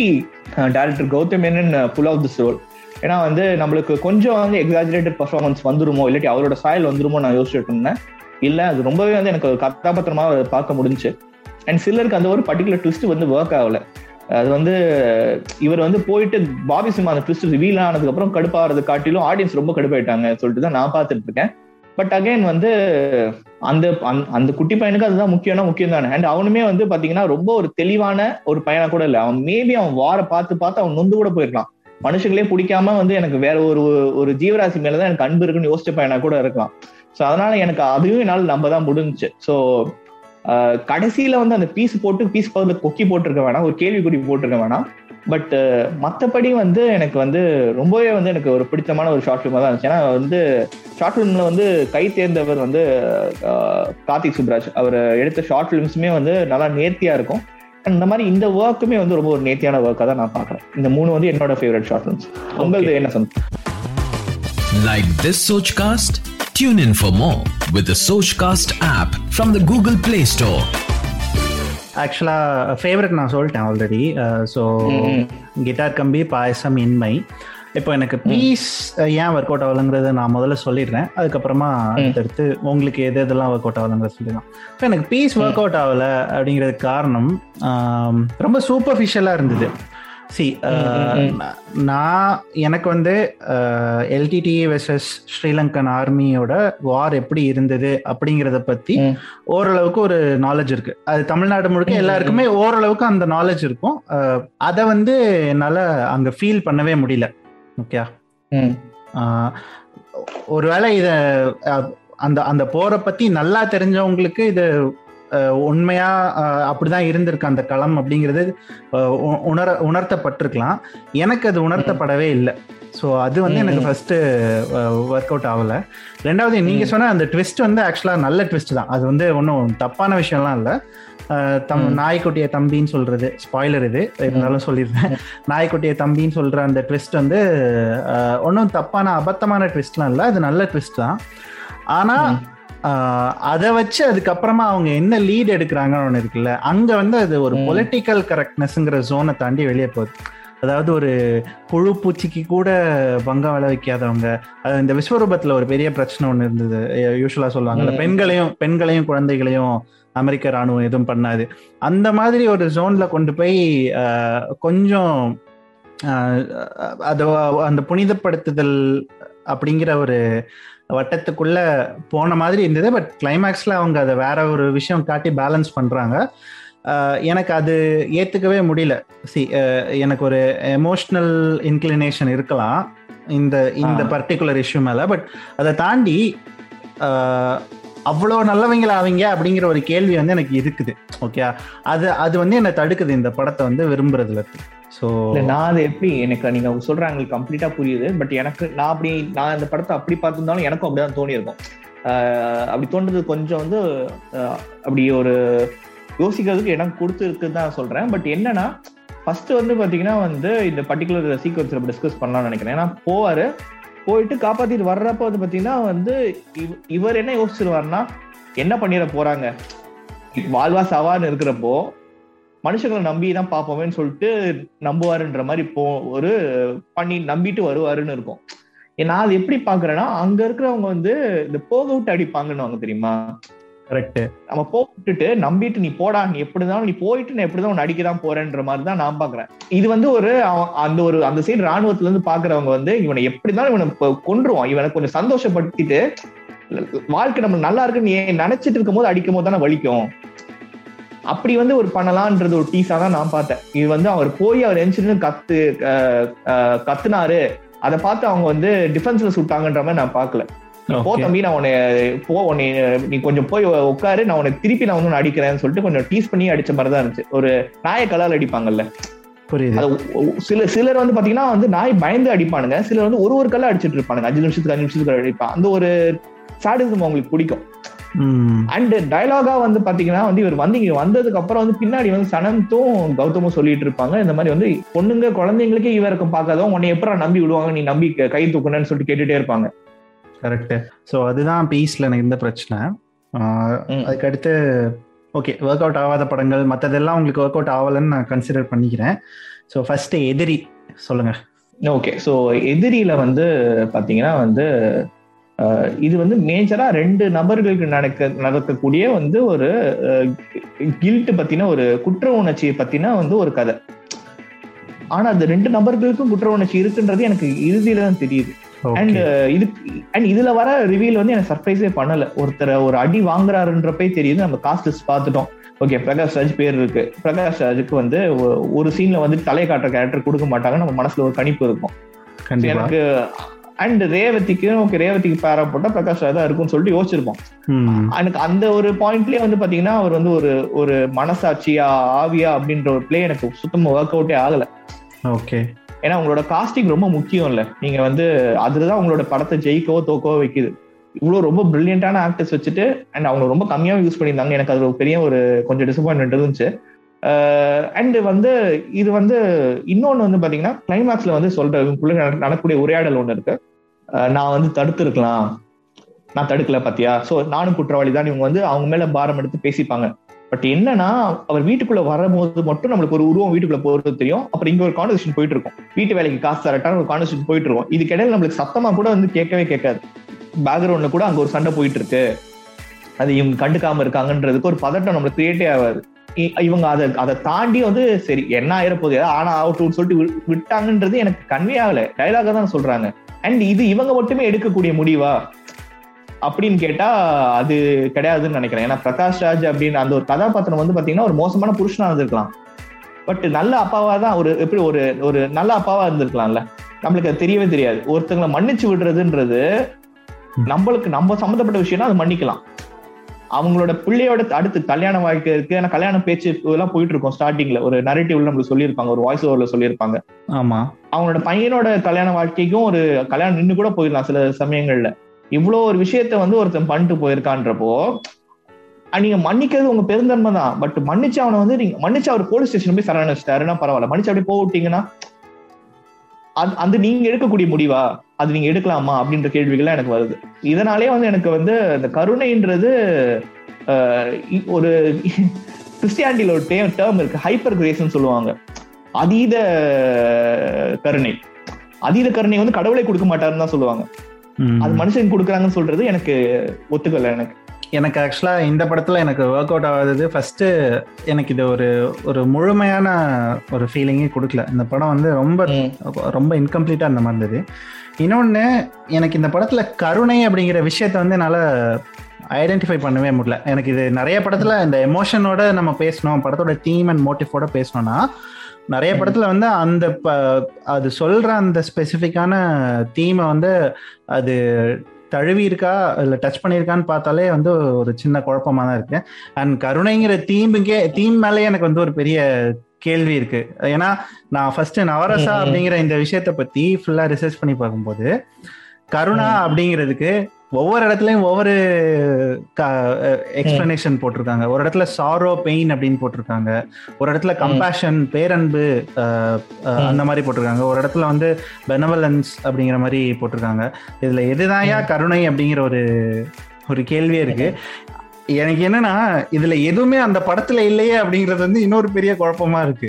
director Gautham Menon pull off this role ஏன்னா வந்து நம்மளுக்கு கொஞ்சம் வந்து எக்ஸாஜரேட்டட் பர்ஃபார்மன்ஸ் வந்துருமோ இல்லாட்டி அவரோட சாயல் வந்துருமோ நான் யோசிச்சுட்டு இருந்தேன். இல்லை அது ரொம்பவே வந்து எனக்கு ஒரு கதாபாத்திரமா பார்க்க முடிஞ்சுச்சு. அண்ட் சிலருக்கு அந்த ஒரு பர்டிகுலர் ட்விஸ்ட் வந்து ஒர்க் ஆகலை. அது வந்து இவர் வந்து போயிட்டு பாபி சிம்மா அந்த ட்விஸ்ட் ரிவீல் ஆனதுக்கு அப்புறம் கடுப்பாகிறது காட்டிலும் ஆடியன்ஸ் ரொம்ப கடுப்பாயிட்டாங்க சொல்லிட்டு தான் நான் பார்த்துட்டு இருக்கேன் பட் அகைன் வந்து அந்த அந்த குட்டி பையனுக்கு அதுதான் முக்கியம்னா முக்கியம் தானே அண்ட் அவனுமே வந்து பாத்தீங்கன்னா ரொம்ப ஒரு தெளிவான ஒரு பையனா கூட இல்லை. அவன் மேபி அவன் வார பார்த்து பார்த்து அவன் நொந்து கூட போயிருக்கலாம். மனுஷங்களே பிடிக்காம வந்து எனக்கு வேற ஒரு ஒரு ஜீவராசி மேலதான் எனக்கு அன்பு இருக்குன்னு யோசிச்ச பையனா கூட இருக்கலாம். ஸோ அதனால எனக்கு அதையும் என்னால் நம்ப தான் முடிஞ்சுச்சு. ஸோ கடைசியில வந்து அந்த பீஸ் போட்டு பீஸ் பக்கத்துல கொக்கி போட்டிருக்க வேணாம் ஒரு கேள்விக்குறி போட்டிருக்க வேணாம். பட் மற்றபடி வந்து எனக்கு வந்து ரொம்பவே வந்து எனக்கு ஒரு பிடித்தமான ஒரு ஷார்ட் ஃபிலிமாக தான் இருந்துச்சு. ஏன்னா வந்து ஷார்ட் ஃபிலிம்ல வந்து கை தேர்ந்தவர் வந்து கார்த்திக் சுப்ராஜ். அவர் எடுத்த ஷார்ட் ஃபிலிம்ஸுமே வந்து நல்லா நேர்த்தியா இருக்கும். அந்த மாதிரி இந்த ஒர்க்குமே வந்து ரொம்ப ஒரு நேர்த்தியான ஒர்க்காக தான் நான் பார்க்குறேன். இந்த மூணு வந்து என்னோட ஃபேவரட் ஷார்ட் ஃபிலிம்ஸ் உங்களது என்ன சொன்ன Like this Sochcast? Tune in for more with the Sochcast app from the Google Play Store. ஆக்சுவலாக ஃபேவரட் நான் சொல்லிட்டேன் ஆல்ரெடி ஸோ கிட்டார் கம்பி பாயசம் இன்மை. இப்போ எனக்கு பீஸ் ஏன் ஒர்க் அவுட் ஆகலைங்கிறத நான் முதல்ல சொல்லிடுறேன். அதுக்கப்புறமா அடுத்தடுத்து உங்களுக்கு எது எதெல்லாம் ஒர்க் அவுட் ஆகலைங்கிறத சொல்லிடலாம். இப்போ எனக்கு பீஸ் ஒர்க் அவுட் ஆகலை அப்படிங்கிறதுக்கு காரணம் ரொம்ப சூப்பர்ஃபிஷியலாக இருந்தது. சி நான் எனக்கு வந்து எல்டிடி வெர்சஸ் ஸ்ரீலங்கன் ஆர்மியோட வார் எப்படி இருந்தது அப்படிங்கிறத பத்தி ஓரளவுக்கு ஒரு நாலேஜ் இருக்கு. அது தமிழ்நாடு முழுக்க எல்லாருக்குமே ஓரளவுக்கு அந்த நாலேஜ் இருக்கும். அதை வந்து என்னால அங்க ஃபீல் பண்ணவே முடியல. ஓகே ஒருவேளை இத அந்த அந்த போரை பத்தி நல்லா தெரிஞ்சவங்களுக்கு இது உண்மையா அப்படிதான் இருந்திருக்கு அந்த களம் அப்படிங்கிறது உணர உணர்த்தப்பட்டிருக்கலாம். எனக்கு அது உணர்த்தப்படவே இல்லை. ஸோ அது வந்து எனக்கு ஃபர்ஸ்ட் ஒர்க் அவுட் ஆகலை. ரெண்டாவது நீங்க சொன்ன அந்த ட்விஸ்ட் வந்து ஆக்சுவலாக நல்ல ட்விஸ்ட் தான். அது வந்து ஒன்றும் தப்பான விஷயம்லாம் இல்லை. தம் நாய்க்குட்டிய தம்பின்னு சொல்றது ஸ்பாய்லர் இது இருந்தாலும் சொல்லிடுறேன். நாய்க்குட்டிய தம்பின்னு சொல்ற அந்த ட்விஸ்ட் வந்து ஒன்றும் தப்பான அபத்தமான ட்விஸ்ட்லாம் இல்லை. அது நல்ல ட்விஸ்ட் தான். ஆனா அதை வச்சு அதுக்கப்புறமா அவங்க என்ன லீட் எடுக்கிறாங்கன்னு ஒன்று இருக்குல்ல அங்க வந்து அது ஒரு பொலிட்டிக்கல் கரெக்ட்னஸ்ங்கிற ஜோனை தாண்டி வெளியே போகுது. அதாவது ஒரு புழு பூச்சிக்கு கூட பங்கம் விளை வைக்காதவங்க அது இந்த விஸ்வரூபத்துல ஒரு பெரிய பிரச்சனை ஒன்று இருந்தது. யூஸ்வலா சொல்லுவாங்கல்ல பெண்களையும் பெண்களையும் குழந்தைகளையும் அமெரிக்க ராணுவம் எதுவும் பண்ணாது. அந்த மாதிரி ஒரு ஜோன்ல கொண்டு போய் கொஞ்சம் அது அந்த புனிதப்படுத்துதல் அப்படிங்கிற ஒரு வட்டத்துக்குள்ள போன மாதிரி இருந்தது. பட் கிளைமேக்ஸ்ல அவங்க அதை வேற ஒரு விஷயம் காட்டி பேலன்ஸ் பண்றாங்க. எனக்கு அது ஏத்துக்கவே முடியல. சி எனக்கு ஒரு எமோஷ்னல் இன்க்ளினேஷன் இருக்கலாம். இந்த இந்த பர்டிகுலர் இஷ்யூ மேல. பட் அதை தாண்டி அவ்வளோ நல்லவங்களா அவங்க அப்படிங்கிற ஒரு கேள்வி வந்து எனக்கு இருக்குது. ஓகே அது அது வந்து என்னை தடுக்குது இந்த படத்தை வந்து விரும்புறதுல. இருக்கு ஸோ நான் அது எப்படி எனக்கு நீங்க சொல்றாங்க கம்ப்ளீட்டா புரியுது பட் எனக்கு நான் அப்படி நான் இந்த படத்தை அப்படி பார்த்திருந்தாலும் எனக்கும் அப்படிதான் தோணியிருக்கும். அப்படி தோன்றது கொஞ்சம் வந்து அப்படி ஒரு யோசிக்கிறதுக்கு இடம் கொடுத்துருக்குன்னு தான் சொல்றேன். பட் என்னன்னா ஃபர்ஸ்ட் வந்து பாத்தீங்கன்னா வந்து இந்த பர்டிகுலர் சீக்வன்ஸ் நம்ம டிஸ்கஸ் பண்ணலாம்னு நினைக்கிறேன். ஏன்னா போவாரு போயிட்டு காப்பாத்திட்டு வர்றப்ப வந்து பாத்தீங்கன்னா வந்து இவர் என்ன யோசிச்சிருவாருன்னா என்ன பண்ணிட போறாங்க? வாழ்வா சவான்னு இருக்கிறப்போ மனுஷங்களை நம்பி தான் பார்ப்போமேன்னு சொல்லிட்டு நம்புவாருன்ற மாதிரி போ ஒரு பண்ணி நம்பிட்டு வருவாருன்னு இருக்கும். நான் அது எப்படி பாக்குறேன்னா அங்க இருக்கிறவங்க வந்து இந்த போக விட்டு அடிப்பாங்கன்னு தெரியுமா? கரெக்ட் நம்ம போட்டுட்டு நம்பிட்டு நீ போடா நீ எப்படிதான் நீ போயிட்டு நான் எப்படிதான் உன்னை அடிக்க தான் போறேன்ற மாதிரி தான் நான் பாக்குறேன் இது வந்து ஒரு அந்த ஒரு அந்த சைடு ராணுவத்துல இருந்து பாக்குறவங்க வந்து இவனை எப்படிதான் இவனை கொன்றுவான். இவனை கொஞ்சம் சந்தோஷப்படுத்திட்டு வாழ்க்கை நம்ம நல்லா இருக்குன்னு நீ நினைச்சிட்டு இருக்கும் போது அடிக்கும் போது தானே வலிக்கும். அப்படி வந்து ஒரு பண்ணலான்றது ஒரு டீஸா தான் நான் பார்த்தேன். இது வந்து அவர் போய் அவர் எஞ்சின்னு கத்து கத்துனாரு. அதை பார்த்து அவங்க வந்து டிஃபென்ஸ்ல சுட்டாங்கன்ற மாதிரி நான் பார்க்கல. போ தம்பி நான் உன்னை போ உன்னை நீ கொஞ்சம் போய் உட்காரு நான் உன்னை திருப்பி நான் வந்து அடிக்கிறேன்னு சொல்லிட்டு கொஞ்சம் டீஸ் பண்ணி அடிச்ச மாதிரி தான் இருந்துச்சு. ஒரு நாய கலால் அடிப்பாங்கல்ல. சில சிலர் வந்து பாத்தீங்கன்னா வந்து நாய் பயந்து அடிப்பானுங்க. சிலர் வந்து ஒரு ஒரு கல்ல அடிச்சிட்டு இருப்பானுங்க. அஞ்சு நிமிஷத்துக்கு அஞ்சு நிமிஷத்துக்கு அடிப்பான் அந்த ஒரு சாடிசம் அவங்களுக்கு பிடிக்கும். அண்ட் டயலாகா வந்து பாத்தீங்கன்னா வந்து இவர் வந்து இங்க வந்ததுக்கு அப்புறம் வந்து பின்னாடி வந்து சனந்தும் கௌதமும் சொல்லிட்டு இருப்பாங்க. இந்த மாதிரி வந்து பொண்ணுங்க குழந்தைங்களுக்கே இவருக்கும் பார்க்காதவங்க உன்னை எப்படா நம்பி விடுவாங்க? நீ நம்பி க- தூக்கணும்னு சொல்லிட்டு கேட்டுட்டே இருப்பாங்க. கரெக்ட் ஸோ அதுதான் பீஸ்ல எனக்கு இந்த பிரச்சனை. அதுக்கடுத்து ஓகே ஒர்க் அவுட் ஆகாத படங்கள் மற்றதெல்லாம் உங்களுக்கு ஒர்க் அவுட் ஆகலைன்னு நான் கன்சிடர் பண்ணிக்கிறேன். ஸோ ஃபர்ஸ்ட் எதிரி சொல்லுங்க. ஓகே ஸோ எதிரியில வந்து பாத்தீங்கன்னா வந்து இது வந்து மேஜரா ரெண்டு நபர்களுக்கு நடக்க நடக்கக்கூடிய வந்து ஒரு கில்ட் பத்தின ஒரு குற்ற உணர்ச்சியை பத்தின வந்து ஒரு கதை. ஆனா அந்த ரெண்டு நபர்களுக்கும் குற்ற உணர்ச்சி இருக்குன்றது எனக்கு இறுதியில தான் தெரியுது. அண்ட் இது அண்ட் இதுல வர ரிவீல் வந்து எனக்கு சர்ப்ரைஸே பண்ணல. ஒருத்தர் ஒரு அடி வாங்குறாருன்றப்பே தெரியுது. நம்ம காஸ்ட் பார்த்துட்டோம். ஓகே பிரகாஷ் ராஜ் பேர் இருக்கு. பிரகாஷ் ராஜுக்கு வந்து ஒரு சீன்ல வந்து தலை காட்டுற கேரக்டர் கொடுக்க மாட்டாங்க. நம்ம மனசுல ஒரு கணிப்பு இருக்கும். எனக்கு அண்ட் ரேவதிக்கு ஓகே ரேவதிக்கு பேரா போட்டா பிரகாஷ் ராஜ் தான் இருக்கும்னு சொல்லிட்டு யோசிச்சிருப்போம். எனக்கு அந்த ஒரு பாயிண்ட்லயே வந்து பாத்தீங்கன்னா அவர் வந்து ஒரு ஒரு மனசாட்சியா ஆவியா அப்படின்ற ஒரு பிளே எனக்கு சுத்தமா ஒர்க் அவுட்டே ஆகல. ஓகே ஏன்னா உங்களோட காஸ்டிங் ரொம்ப முக்கியம் இல்ல. நீங்க வந்து அதுலதான் உங்களோட படத்தை ஜெயிக்கவோ தோக்கவோ வைக்குது. இவ்வளவு ரொம்ப பிரில்லியண்டான ஆக்டர்ஸ் வச்சுட்டு அண்ட் அவங்க ரொம்ப கம்மியாவே யூஸ் பண்ணியிருந்தாங்க. எனக்கு அது ஒரு பெரிய ஒரு கொஞ்சம் டிசப்பாயின்மெண்ட் இருந்துச்சு. அண்ட் வந்து இது வந்து இன்னொன்று வந்து பார்த்தீங்கன்னா கிளைமேக்ஸில் வந்து சொல்ற இவங்களுக்குள்ள நடக்க- நடக்கக்கூடிய உரையாடல் ஒன்று இருக்கு. நான் வந்து தடுத்துருக்கலாம். நான் தடுக்கல பாத்தியா? ஸோ நானும் குற்றவாளி தான் இவங்க வந்து அவங்க மேல பாரம் எடுத்து பேசிப்பாங்க. பட் என்னன்னா அவர் வீட்டுக்குள்ள வரும்போது மட்டும் நம்மளுக்கு ஒரு உருவம் வீட்டுக்குள்ள போறது தெரியும். அப்புறம் இங்க ஒரு கான்வர்சேஷன் போயிட்டு இருக்கும் வீட்டு வேலைக்கு காசு தரட்டான ஒரு கான்வர்சேஷன் போயிட்டு இருக்கும் இதுக்கிடையில நம்மளுக்கு சத்தமா கூட வந்து கேட்கவே கேட்காது. பேக்ரவுண்ட்ல கூட அங்க ஒரு சண்டை போயிட்டு இருக்கு அது இவங்க கண்டுக்காம இருக்காங்கன்றதுக்கு ஒரு பதட்டம் நம்மளுக்கு கிரியேட்டே ஆகாது. இவங்க அதை அதை தாண்டி வந்து சரி என்ன ஆயிரப்போகுது ஏதாவது ஆனா ஆகட்டும்னு சொல்லிட்டு விட்டாங்கன்றது எனக்கு கன்வே ஆகல. டைலாக தான் சொல்றாங்க. அண்ட் இது இவங்க மட்டுமே எடுக்கக்கூடிய முடிவா? அப்படின்னு கேட்டா அது கிடையாதுன்னு நினைக்கிறேன். ஏன்னா பிரகாஷ் ராஜ் அப்படின்னு அந்த ஒரு கதாபாத்திரம் வந்து பாத்தீங்கன்னா ஒரு மோசமான புருஷனா இருந்திருக்கலாம். பட் நல்ல அப்பாவா தான் ஒரு எப்படி ஒரு ஒரு நல்ல அப்பாவா இருந்திருக்கலாம்ல. நம்மளுக்கு அது தெரியவே தெரியாது. ஒருத்தங்களை மன்னிச்சு விடுறதுன்றது நம்மளுக்கு நம்ம சம்மந்தப்பட்ட விஷயம்னா அது மன்னிக்கலாம். அவங்களோட பிள்ளையோட அடுத்து கல்யாண வாழ்க்கை இருக்கு ஏன்னா கல்யாண பேச்சு இதெல்லாம் போயிட்டு இருக்கும் ஸ்டார்டிங்ல ஒரு நரேட்டிவ்ல நம்மளுக்கு சொல்லியிருப்பாங்க ஒரு வாய்ஸ் ஓவர்ல சொல்லியிருப்பாங்க. ஆமா. அவங்களோட பையனோட கல்யாண வாழ்க்கைக்கும் ஒரு கல்யாணம் நின்று கூட போயிடலாம் சில சமயங்கள்ல. இவ்வளோ ஒரு விஷயத்த வந்து ஒருத்தன் பண்ணிட்டு போயிருக்கான்றப்போ நீங்க மன்னிக்கிறது உங்க பெருந்தன்மை தான். பட் மன்னிச்சு அவனை வந்து நீங்க மன்னிச்சு அவர் போலீஸ் ஸ்டேஷன் போய் சரண வச்சிட்டாருன்னா பரவாயில்ல. மன்னிச்சு அப்படியே போக விட்டீங்கன்னா அது- அது நீங்க எடுக்கக்கூடிய முடிவா? அது நீங்க எடுக்கலாமா? அப்படின்ற கேள்விகள்லாம் எனக்கு வருது. இதனாலே வந்து எனக்கு வந்து இந்த கருணைன்றது ஒரு கிறிஸ்டியானிட்டியில ஒரு டேர்ம் இருக்கு. ஹைப்பர் கிரேஸ்னு சொல்லுவாங்க. அதீத கருணை. அதீத கருணை வந்து கடவுளை கொடுக்க மாட்டாருன்னு தான் சொல்லுவாங்க. அது மனுஷன் கொடுக்குறாங்கன்னு சொல்றது எனக்கு ஒத்துக்கல எனக்கு. எனக்கு ஆக்சுவலா இந்த படத்துல எனக்கு ஒர்க் அவுட் ஆகாதது. ஃபர்ஸ்ட் எனக்கு இது ஒரு ஒரு முழுமையான ஒரு ஃபீலிங்கே கொடுக்கல. இந்த படம் வந்து ரொம்ப ரொம்ப இன்கம்ப்ளீட்டா இருந்த மாதிரி இருந்தது. இன்னொன்று எனக்கு இந்த படத்துல கருணை அப்படிங்கிற விஷயத்த வந்து என்னால் ஐடென்டிஃபை பண்ணவே முடியல. எனக்கு இது நிறைய படத்துல இந்த எமோஷனோட நம்ம பேசணும் படத்தோட தீம் அண்ட் மோட்டிவோட பேசணும்னா நிறைய படத்துல வந்து அந்த ப- அது சொல்ற அந்த ஸ்பெசிஃபிக்கான தீமை வந்து அது தழுவி இருக்கா இல்லை டச் பண்ணியிருக்கான்னு பார்த்தாலே வந்து ஒரு சின்ன குழப்பமா தான் இருக்கு அண்ட் கருணைங்கிற தீமுக்கே தீம் மேலே எனக்கு வந்து ஒரு பெரிய கேள்வி இருக்கு ஏன்னா நான் ஃபர்ஸ்ட் நவரசா. அப்படிங்கிற இந்த விஷயத்த பத்தி ஃபுல்லா ரிசர்ச் பண்ணி பார்க்கும்போது கருணா. அப்படிங்கிறதுக்கு ஒவ்வொரு இடத்துலயும் ஒவ்வொரு எக்ஸ்பிளனேஷன் போட்டிருக்காங்க. ஒரு இடத்துல சாரோ பெயின் அப்படின்னு போட்டிருக்காங்க. ஒரு இடத்துல கம்பேஷன் பேரன்பு. அந்த மாதிரி போட்டிருக்காங்க. ஒரு இடத்துல வந்து பெனவலன்ஸ் அப்படிங்கிற மாதிரி போட்டிருக்காங்க. இதுல எதுதான்யா கருணை அப்படிங்கிற ஒரு ஒரு கேள்வியே இருக்கு. எனக்கு என்னன்னா இதுல எதுவுமே அந்த படத்துல இல்லையே அப்படிங்கிறது வந்து இன்னொரு பெரிய குழப்பமா இருக்கு.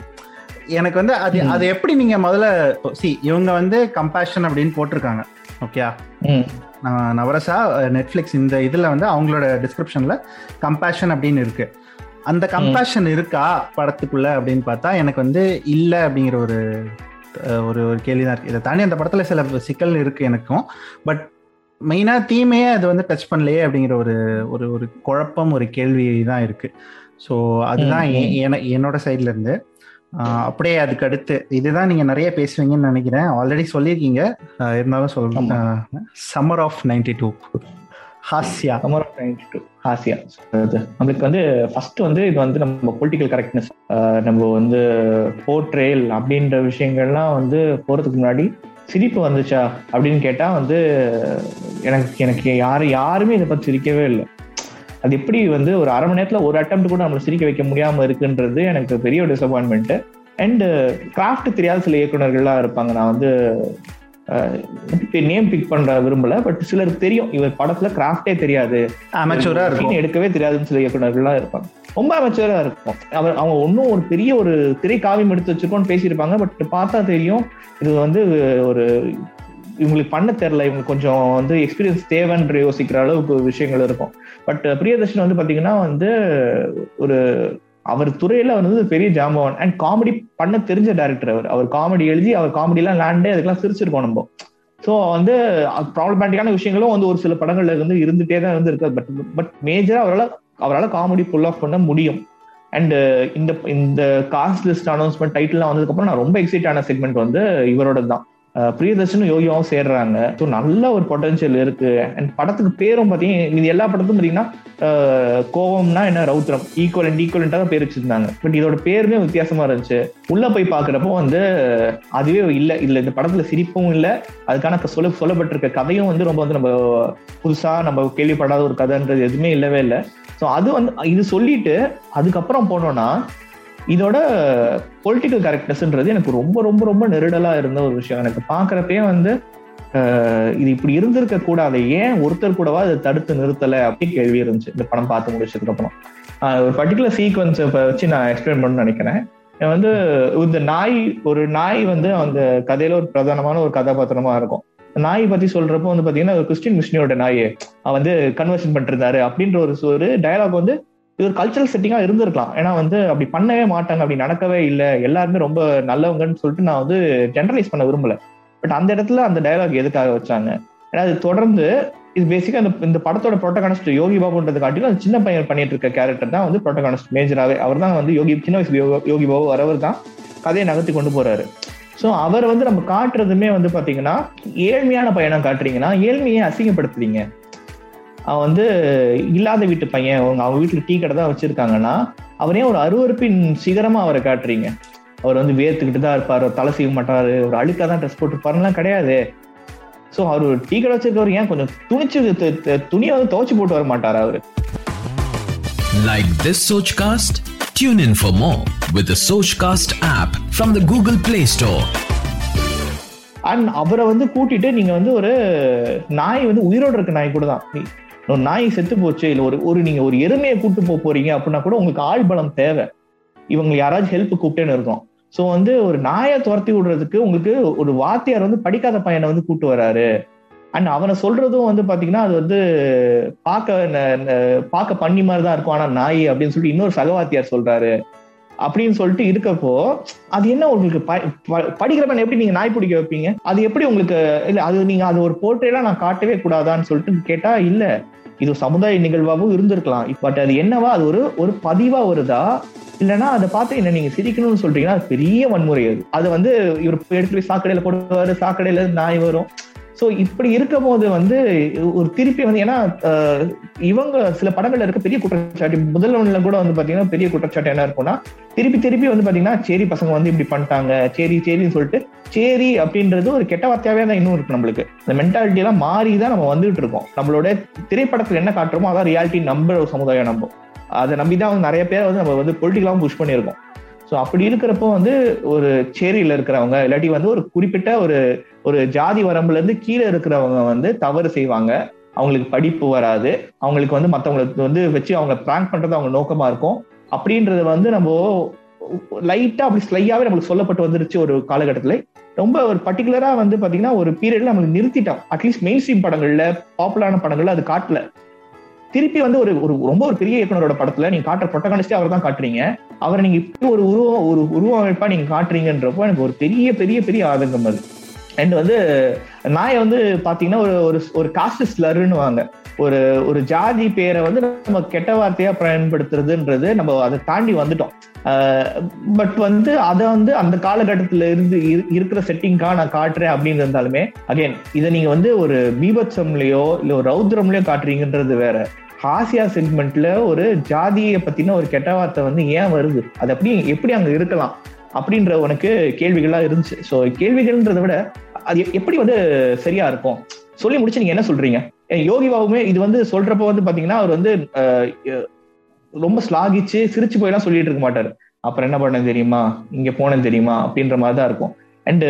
எனக்கு வந்து அது. அது எப்படி நீங்க முதல்ல சி இவங்க வந்து கம்பேஷன் அப்படின்னு போட்டிருக்காங்க. ஓகே ம், நவரசா நெட்ஃப்ளிக்ஸ் இந்த இதுல வந்து அவங்களோட டிஸ்கிரிப்ஷன்ல கம்பேஷன் அப்படின்னு இருக்கு. அந்த கம்பேஷன் இருக்கா படத்துக்குள்ள அப்படின்னு பார்த்தா எனக்கு வந்து இல்லை அப்படிங்கிற ஒரு ஒரு ஒரு கேள்வி தான் இருக்கு. இதை தாண்டி அந்த படத்துல சில சிக்கல் இருக்கு எனக்கும். பட் மெயினாக தீமையே அது வந்து டச் பண்ணலையே அப்படிங்கிற ஒரு ஒரு ஒரு குழப்பம் ஒரு கேள்வி தான் இருக்கு. ஸோ அதுதான் என்னோட சைட்ல இருந்து. ஆஹ், அப்படியே அதுக்கு அடுத்து இதுதான் நீங்க நிறைய பேசுவீங்கன்னு நினைக்கிறேன். ஆல்ரெடி சொல்லியிருக்கீங்க. இருந்தாலும் சொல்றேன் ஆமா. சம்மர் ஆஃப் நைன்டி டூ ஹாஸ்யா Summer of 92, ஆசியா அது நம்மளுக்கு வந்து ஃபர்ஸ்ட் வந்து இது வந்து நம்ம பொலிட்டிக்கல் கரெக்ட்னஸ் நம்ம வந்து போர்ட்ரேல் அப்படின்ற விஷயங்கள்லாம் வந்து போறதுக்கு முன்னாடி சிரிப்பு வந்துச்சா அப்படின்னு கேட்டா வந்து எனக்கு எனக்கு யாரு யாருமே இதை பத்தி சிரிக்கவே இல்லை. அது எப்படி வந்து ஒரு அரை மணி நேரத்துல ஒரு அட்டம் கூட நம்மளை சிரிக்க வைக்க முடியாம இருக்குன்றது எனக்கு பெரிய ஒரு டிசப்பாயின்மெண்ட் அண்ட் கிராஃப்ட் தெரியாத சில இயக்குநர்கள்லாம் இருப்பாங்க. நான் வந்து நேம் பிக் பண்ற விரும்பல. பட் சிலருக்கு தெரியும். இவர் படத்துல கிராஃப்டே தெரியாது. அமெச்சூரா இருக்கும். எடுக்கவே தெரியாதுன்னு சில இயக்குநர்கள்லாம் இருப்பாங்க. ரொம்ப அமைச்சரா இருக்கும். அவர் அவங்க ஒன்றும் ஒரு பெரிய ஒரு திரை காவியம் எடுத்து வச்சிருக்கோம்னு பேசியிருப்பாங்க. பட் பார்த்தா தெரியும் இது வந்து ஒரு இவங்களுக்கு பண்ண தெரில இவங்களுக்கு கொஞ்சம் வந்து எக்ஸ்பீரியன்ஸ் தேவைன்ற யோசிக்கிற அளவுக்கு விஷயங்கள் இருக்கும். பட் பிரியதர்ஷன் வந்து பார்த்தீங்கன்னா வந்து ஒரு அவர் துறையில வந்து பெரிய ஜாம்பவான். அண்ட் காமெடி பண்ண தெரிஞ்ச டேரக்டர் அவர். அவர் காமெடி எழுதி அவர் காமெடி லேண்டே அதுக்கெல்லாம் சிரிச்சிருக்கோம் நம்ம. ஸோ வந்து ப்ராப்ளமேட்டிக்கான விஷயங்களும் வந்து ஒரு சில படங்கள்ல வந்து இருந்துட்டே தான் இருந்திருக்கு. பட் பட் மேஜரா அவரால் அவரால் காமெடி புல் ஆஃப் பண்ண முடியும். அண்ட் இந்த இந்த காஸ்ட் லிஸ்ட் அனௌன்ஸ்மெண்ட் டைட்டில்லாம் வந்ததுக்கப்புறம் நான் ரொம்ப எக்ஸைட் ஆன செக்மெண்ட் வந்து இவரோட தான் பிரியதர்ஷனும் யோகியாவும் சேர்றாங்க. ஸோ நல்ல ஒரு பொட்டன்ஷியல் இருக்கு. அண்ட் படத்துக்கு பேரும் பார்த்தீங்கன்னா இது எல்லா படத்தும் பார்த்தீங்கன்னா கோவம்னா என்ன? ரௌத்ரம். ஈக்குவலண்ட் ஈக்குவலண்டாக தான் பேர் வச்சிருந்தாங்க. பட் இதோட பேருமே வித்தியாசமா இருந்துச்சு. உள்ள போய் பார்க்குறப்போ வந்து அதுவே இல்லை. இல்லை இந்த படத்துல சிரிப்பும் இல்லை. அதுக்கான க- சொல்ல சொல்லப்பட்டிருக்க கதையும் வந்து ரொம்ப வந்து நம்ம புதுசா நம்ம கேள்விப்படாத ஒரு கதைன்றது எதுவுமே இல்லவே இல்லை. ஸோ அது வந்து இது சொல்லிட்டு அதுக்கப்புறம் போனோம்னா இதோட பொலிட்டிக்கல் கரெக்ட்னஸ்ன்றது எனக்கு ரொம்ப ரொம்ப ரொம்ப நெருடலா இருந்த ஒரு விஷயம். எனக்கு பாக்குறப்பே வந்து இது இப்படி இருந்திருக்க கூடாது. ஏன் ஒருத்தர் கூடவா அதை தடுத்து நிறுத்தலை அப்படி கேள்வி இருந்துச்சு. இந்த படம் பார்த்து முடிச்சதுக்கு அப்புறம் ஒரு பர்டிகுலர் சீக்வன்ஸ் வச்சு நான் எக்ஸ்பிளைன் பண்ண நினைக்கிறேன். வந்து இந்த நாய் ஒரு நாய் வந்து அந்த கதையில ஒரு பிரதானமான ஒரு கதாபாத்திரமா இருக்கும். நாய் பத்தி சொல்றப்போ வந்து பாத்தீங்கன்னா ஒரு கிறிஸ்டின் மிஷினியோட நாய். வந்து கன்வர்ஷன் பண்றாரு அப்படின்ற ஒரு ஒரு டயலாக் வந்து இது ஒரு கல்ச்சரல் செட்டிங்கா இருந்திருக்கலாம். ஏன்னா வந்து அப்படி பண்ணவே மாட்டாங்க. அப்படி நடக்கவே இல்லை. எல்லாருமே ரொம்ப நல்லவங்கன்னு சொல்லிட்டு நான் வந்து ஜென்ரலைஸ் பண்ண விரும்பல. பட் அந்த இடத்துல அந்த டயலாக் எதுக்காக வச்சாங்க? ஏன்னா அது தொடர்ந்து இது பேசிக்கா இந்த இந்த படத்தோட ப்ரோட்டகானிஸ்ட் யோகி பாபுன்றது காட்டிலும் அந்த சின்ன பையன் பண்ணிட்டு இருக்க கேரக்டர் தான் வந்து ப்ரோட்டகானிஸ்ட் மேஜராகவே அவர் தான் வந்து யோகி சின்ன வயசு யோகி- பாபு வரவர் தான் கதையை நகர்த்தி கொண்டு போறாரு. ஸோ அவர் வந்து நம்ம காட்டுறதுமே வந்து பாத்தீங்கன்னா ஏழ்மையான பயணம் காட்டுறீங்கன்னா ஏழ்மையை அசிங்கப்படுத்துறீங்க. அவன் வந்து இல்லாத வீட்டு பையன். அவங்க அவங்க வீட்டுல டீ கடை தான் வச்சிருக்காங்கன்னா அவரே ஒரு அருவருப்பின் சிகரமா அவரை காட்டுறீங்க. அவர் வந்து வேர்த்துக்கிட்டு தான் இருப்பாரு தலை செய்ய மாட்டாரு ஒரு அழுக்கா தான் ட்ரெஸ் போட்டுருப்பாருலாம் கிடையாது. ஸோ அவர் ஒரு டீ கடை வச்சிருக்கவர் ஏன் கொஞ்சம் துணிச்சு து- து- துணியை வந்து துவைச்சு போட்டு வர மாட்டாரா அவரு. Like this Sochcast? Tune in for more with the Sochcast app from the Google Play Store. And அவரை வந்து கூட்டிட்டு நீங்க வந்து ஒரு நாய் வந்து உயிரோட இருக்க நாய் கூட தான். ஒரு நாய் செத்து போச்சு இல்லை ஒரு ஒரு நீங்கள் ஒரு எருமையை கூட்டு போக போறீங்க அப்படின்னா கூட உங்களுக்கு ஆள் பலம் தேவை. இவங்க யாராச்சும் ஹெல்ப் கூப்பிட்டேன்னு இருக்கும். ஸோ வந்து ஒரு நாயை துரத்தி விடுறதுக்கு உங்களுக்கு ஒரு வாத்தியார் வந்து படிக்காத பையனை வந்து கூட்டு வராரு. அண்ட் அவனை சொல்றதும் வந்து பாத்தீங்கன்னா அது வந்து பார்க்க ந- பார்க்க பண்ணி மாதிரி தான் இருக்கும். ஆனா நாய் அப்படின்னு சொல்லிட்டு இன்னொரு சகவாத்தியார் சொல்றாரு. அப்படின்னு சொல்லிட்டு இருக்கப்போ அது என்ன உங்களுக்கு ப- ப- படிக்கிறப்ப எப்படி நீங்க நாய் பிடிக்க வைப்பீங்க? அது எப்படி உங்களுக்கு இல்ல அது நீங்க அது ஒரு போர்ட்ரேலாம் நான் காட்டவே கூடாதான்னு சொல்லிட்டு கேட்டா இல்ல. இது சமுதாய நிகழ்வாகவும் இருந்திருக்கலாம். பட் அது என்னவா? அது ஒரு ஒரு பதிவா வருதா? இல்லைன்னா அதை பார்த்து என்ன நீங்க சிரிக்கணும்னு சொல்றீங்கன்னா அது பெரிய வன்முறை அது. அது வந்து இவர் எடுத்து போய் சாக்கடையில போடுவாரு சாக்கடையில நாய் வரும். ஸோ இப்படி இருக்கும் போது வந்து ஒரு திருப்பி வந்து ஏன்னா இவங்க சில படங்கள்ல இருக்க பெரிய குற்றச்சாட்டு முதல் ஒண்ணுல கூட வந்து பாத்தீங்கன்னா பெரிய குற்றச்சாட்டு என்ன இருக்கும்னா திருப்பி திருப்பி வந்து பாத்தீங்கன்னா சேரி பசங்க வந்து இப்படி பண்ணிட்டாங்க சேரி சேரின்னு சொல்லிட்டு சேரி அப்படின்றது ஒரு கெட்ட வார்த்தையாவே தான் இன்னும் இருக்கு நம்மளுக்கு. இந்த மென்டாலிட்டி எல்லாம் மாறி தான் நம்ம வந்துட்டு இருக்கோம். நம்மளோட திரைப்படத்துல என்ன காட்டுறோமோ அதான் ரியாலிட்டி நம்புற சமுதாயம் நம்ம. அதை நம்பி தான் வந்து நிறைய பேர் வந்து நம்ம வந்து பொலிட்டிக்கலாவும் புஷ் பண்ணியிருக்கோம். ஸோ அப்படி இருக்கிறப்போ வந்து ஒரு சேரியில் இருக்கிறவங்க இல்லாட்டி வந்து ஒரு குறிப்பிட்ட ஒரு ஒரு ஜாதி வரம்புல இருந்து கீழே இருக்கிறவங்க வந்து தவறு செய்வாங்க. அவங்களுக்கு படிப்பு வராது. அவங்களுக்கு வந்து மற்றவங்களுக்கு வந்து வச்சு அவங்க பிராங்க் பண்றது அவங்க நோக்கமா இருக்கும். அப்படின்றது வந்து நம்ம லைட்டா அப்படி ஸ்லையாவே நம்மளுக்கு சொல்லப்பட்டு வந்துருச்சு ஒரு காலகட்டத்தில். ரொம்ப ஒரு பர்டிகுலரா வந்து பாத்தீங்கன்னா ஒரு பீரியட்ல நம்மளுக்கு நிறுத்திட்டோம். அட்லீஸ்ட் மெயின் ஸ்ட்ரீம் படங்கள்ல பாப்புலரான படங்கள்ல அது காட்டல. திருப்பி வந்து ஒரு ஒரு ரொம்ப ஒரு பெரிய இயக்குனரோட படத்துல நீங்க காட்டுற ப்ரொட்டகானிஸ்டே அவர் தான் காட்டுறீங்க. அவரை நீங்க இப்படி ஒரு உருவம் ஒரு உருவமைப்பா நீங்க காட்டுறீங்கன்றப்போ எனக்கு ஒரு பெரிய பெரிய பெரிய ஆதங்கம் அது அண்ட் வந்து நாயை வந்து பாத்தீங்கன்னா ஒரு ஒரு ஒரு காஸ்ட் ஸ்லருன்னு வாங்க ஒரு ஒரு ஜாதி பேரை வந்து நம்ம கெட்ட வார்த்தையா பயன்படுத்துறதுன்றது நம்ம அதை தாண்டி வந்துட்டோம். பட் வந்து அதை வந்து அந்த காலகட்டத்தில் இருந்து இரு- இருக்கிற செட்டிங்காக நான் காட்டுறேன் அப்படின்னு இருந்தாலுமே அகைன் இதை நீங்கள் வந்து ஒரு பீபத்சம்லையோ இல்லை ஒரு ரௌத்ரம்லையோ காட்டுறீங்கன்றது வேற. ஆசியா செக்மெண்ட்ல ஒரு ஜாதியை பத்தின ஒரு கெட்ட வார்த்தை வந்து ஏன் வருது? அது அப்படி எப்படி அங்க இருக்கலாம்? அப்படின்ற உனக்கு கேள்விகள்லாம் இருந்துச்சு. ஸோ கேள்விகள்ன்றதை விட அது எப்படி வந்து சரியா இருக்கும்? சொல்லி முடிச்சு நீங்க என்ன சொல்றீங்க? யோகி பாபுமே இது வந்து சொல்றப்ப வந்து பாத்தீங்கன்னா அவர் வந்து ரொம்ப ஸ்லாகிச்சு சிரிச்சு போயெல்லாம் சொல்லிட்டு இருக்க மாட்டாரு. அப்புறம் என்ன பண்ண தெரியுமா? இங்க போனேன் தெரியுமா? அப்படின்ற மாதிரி தான் இருக்கும். அண்ட்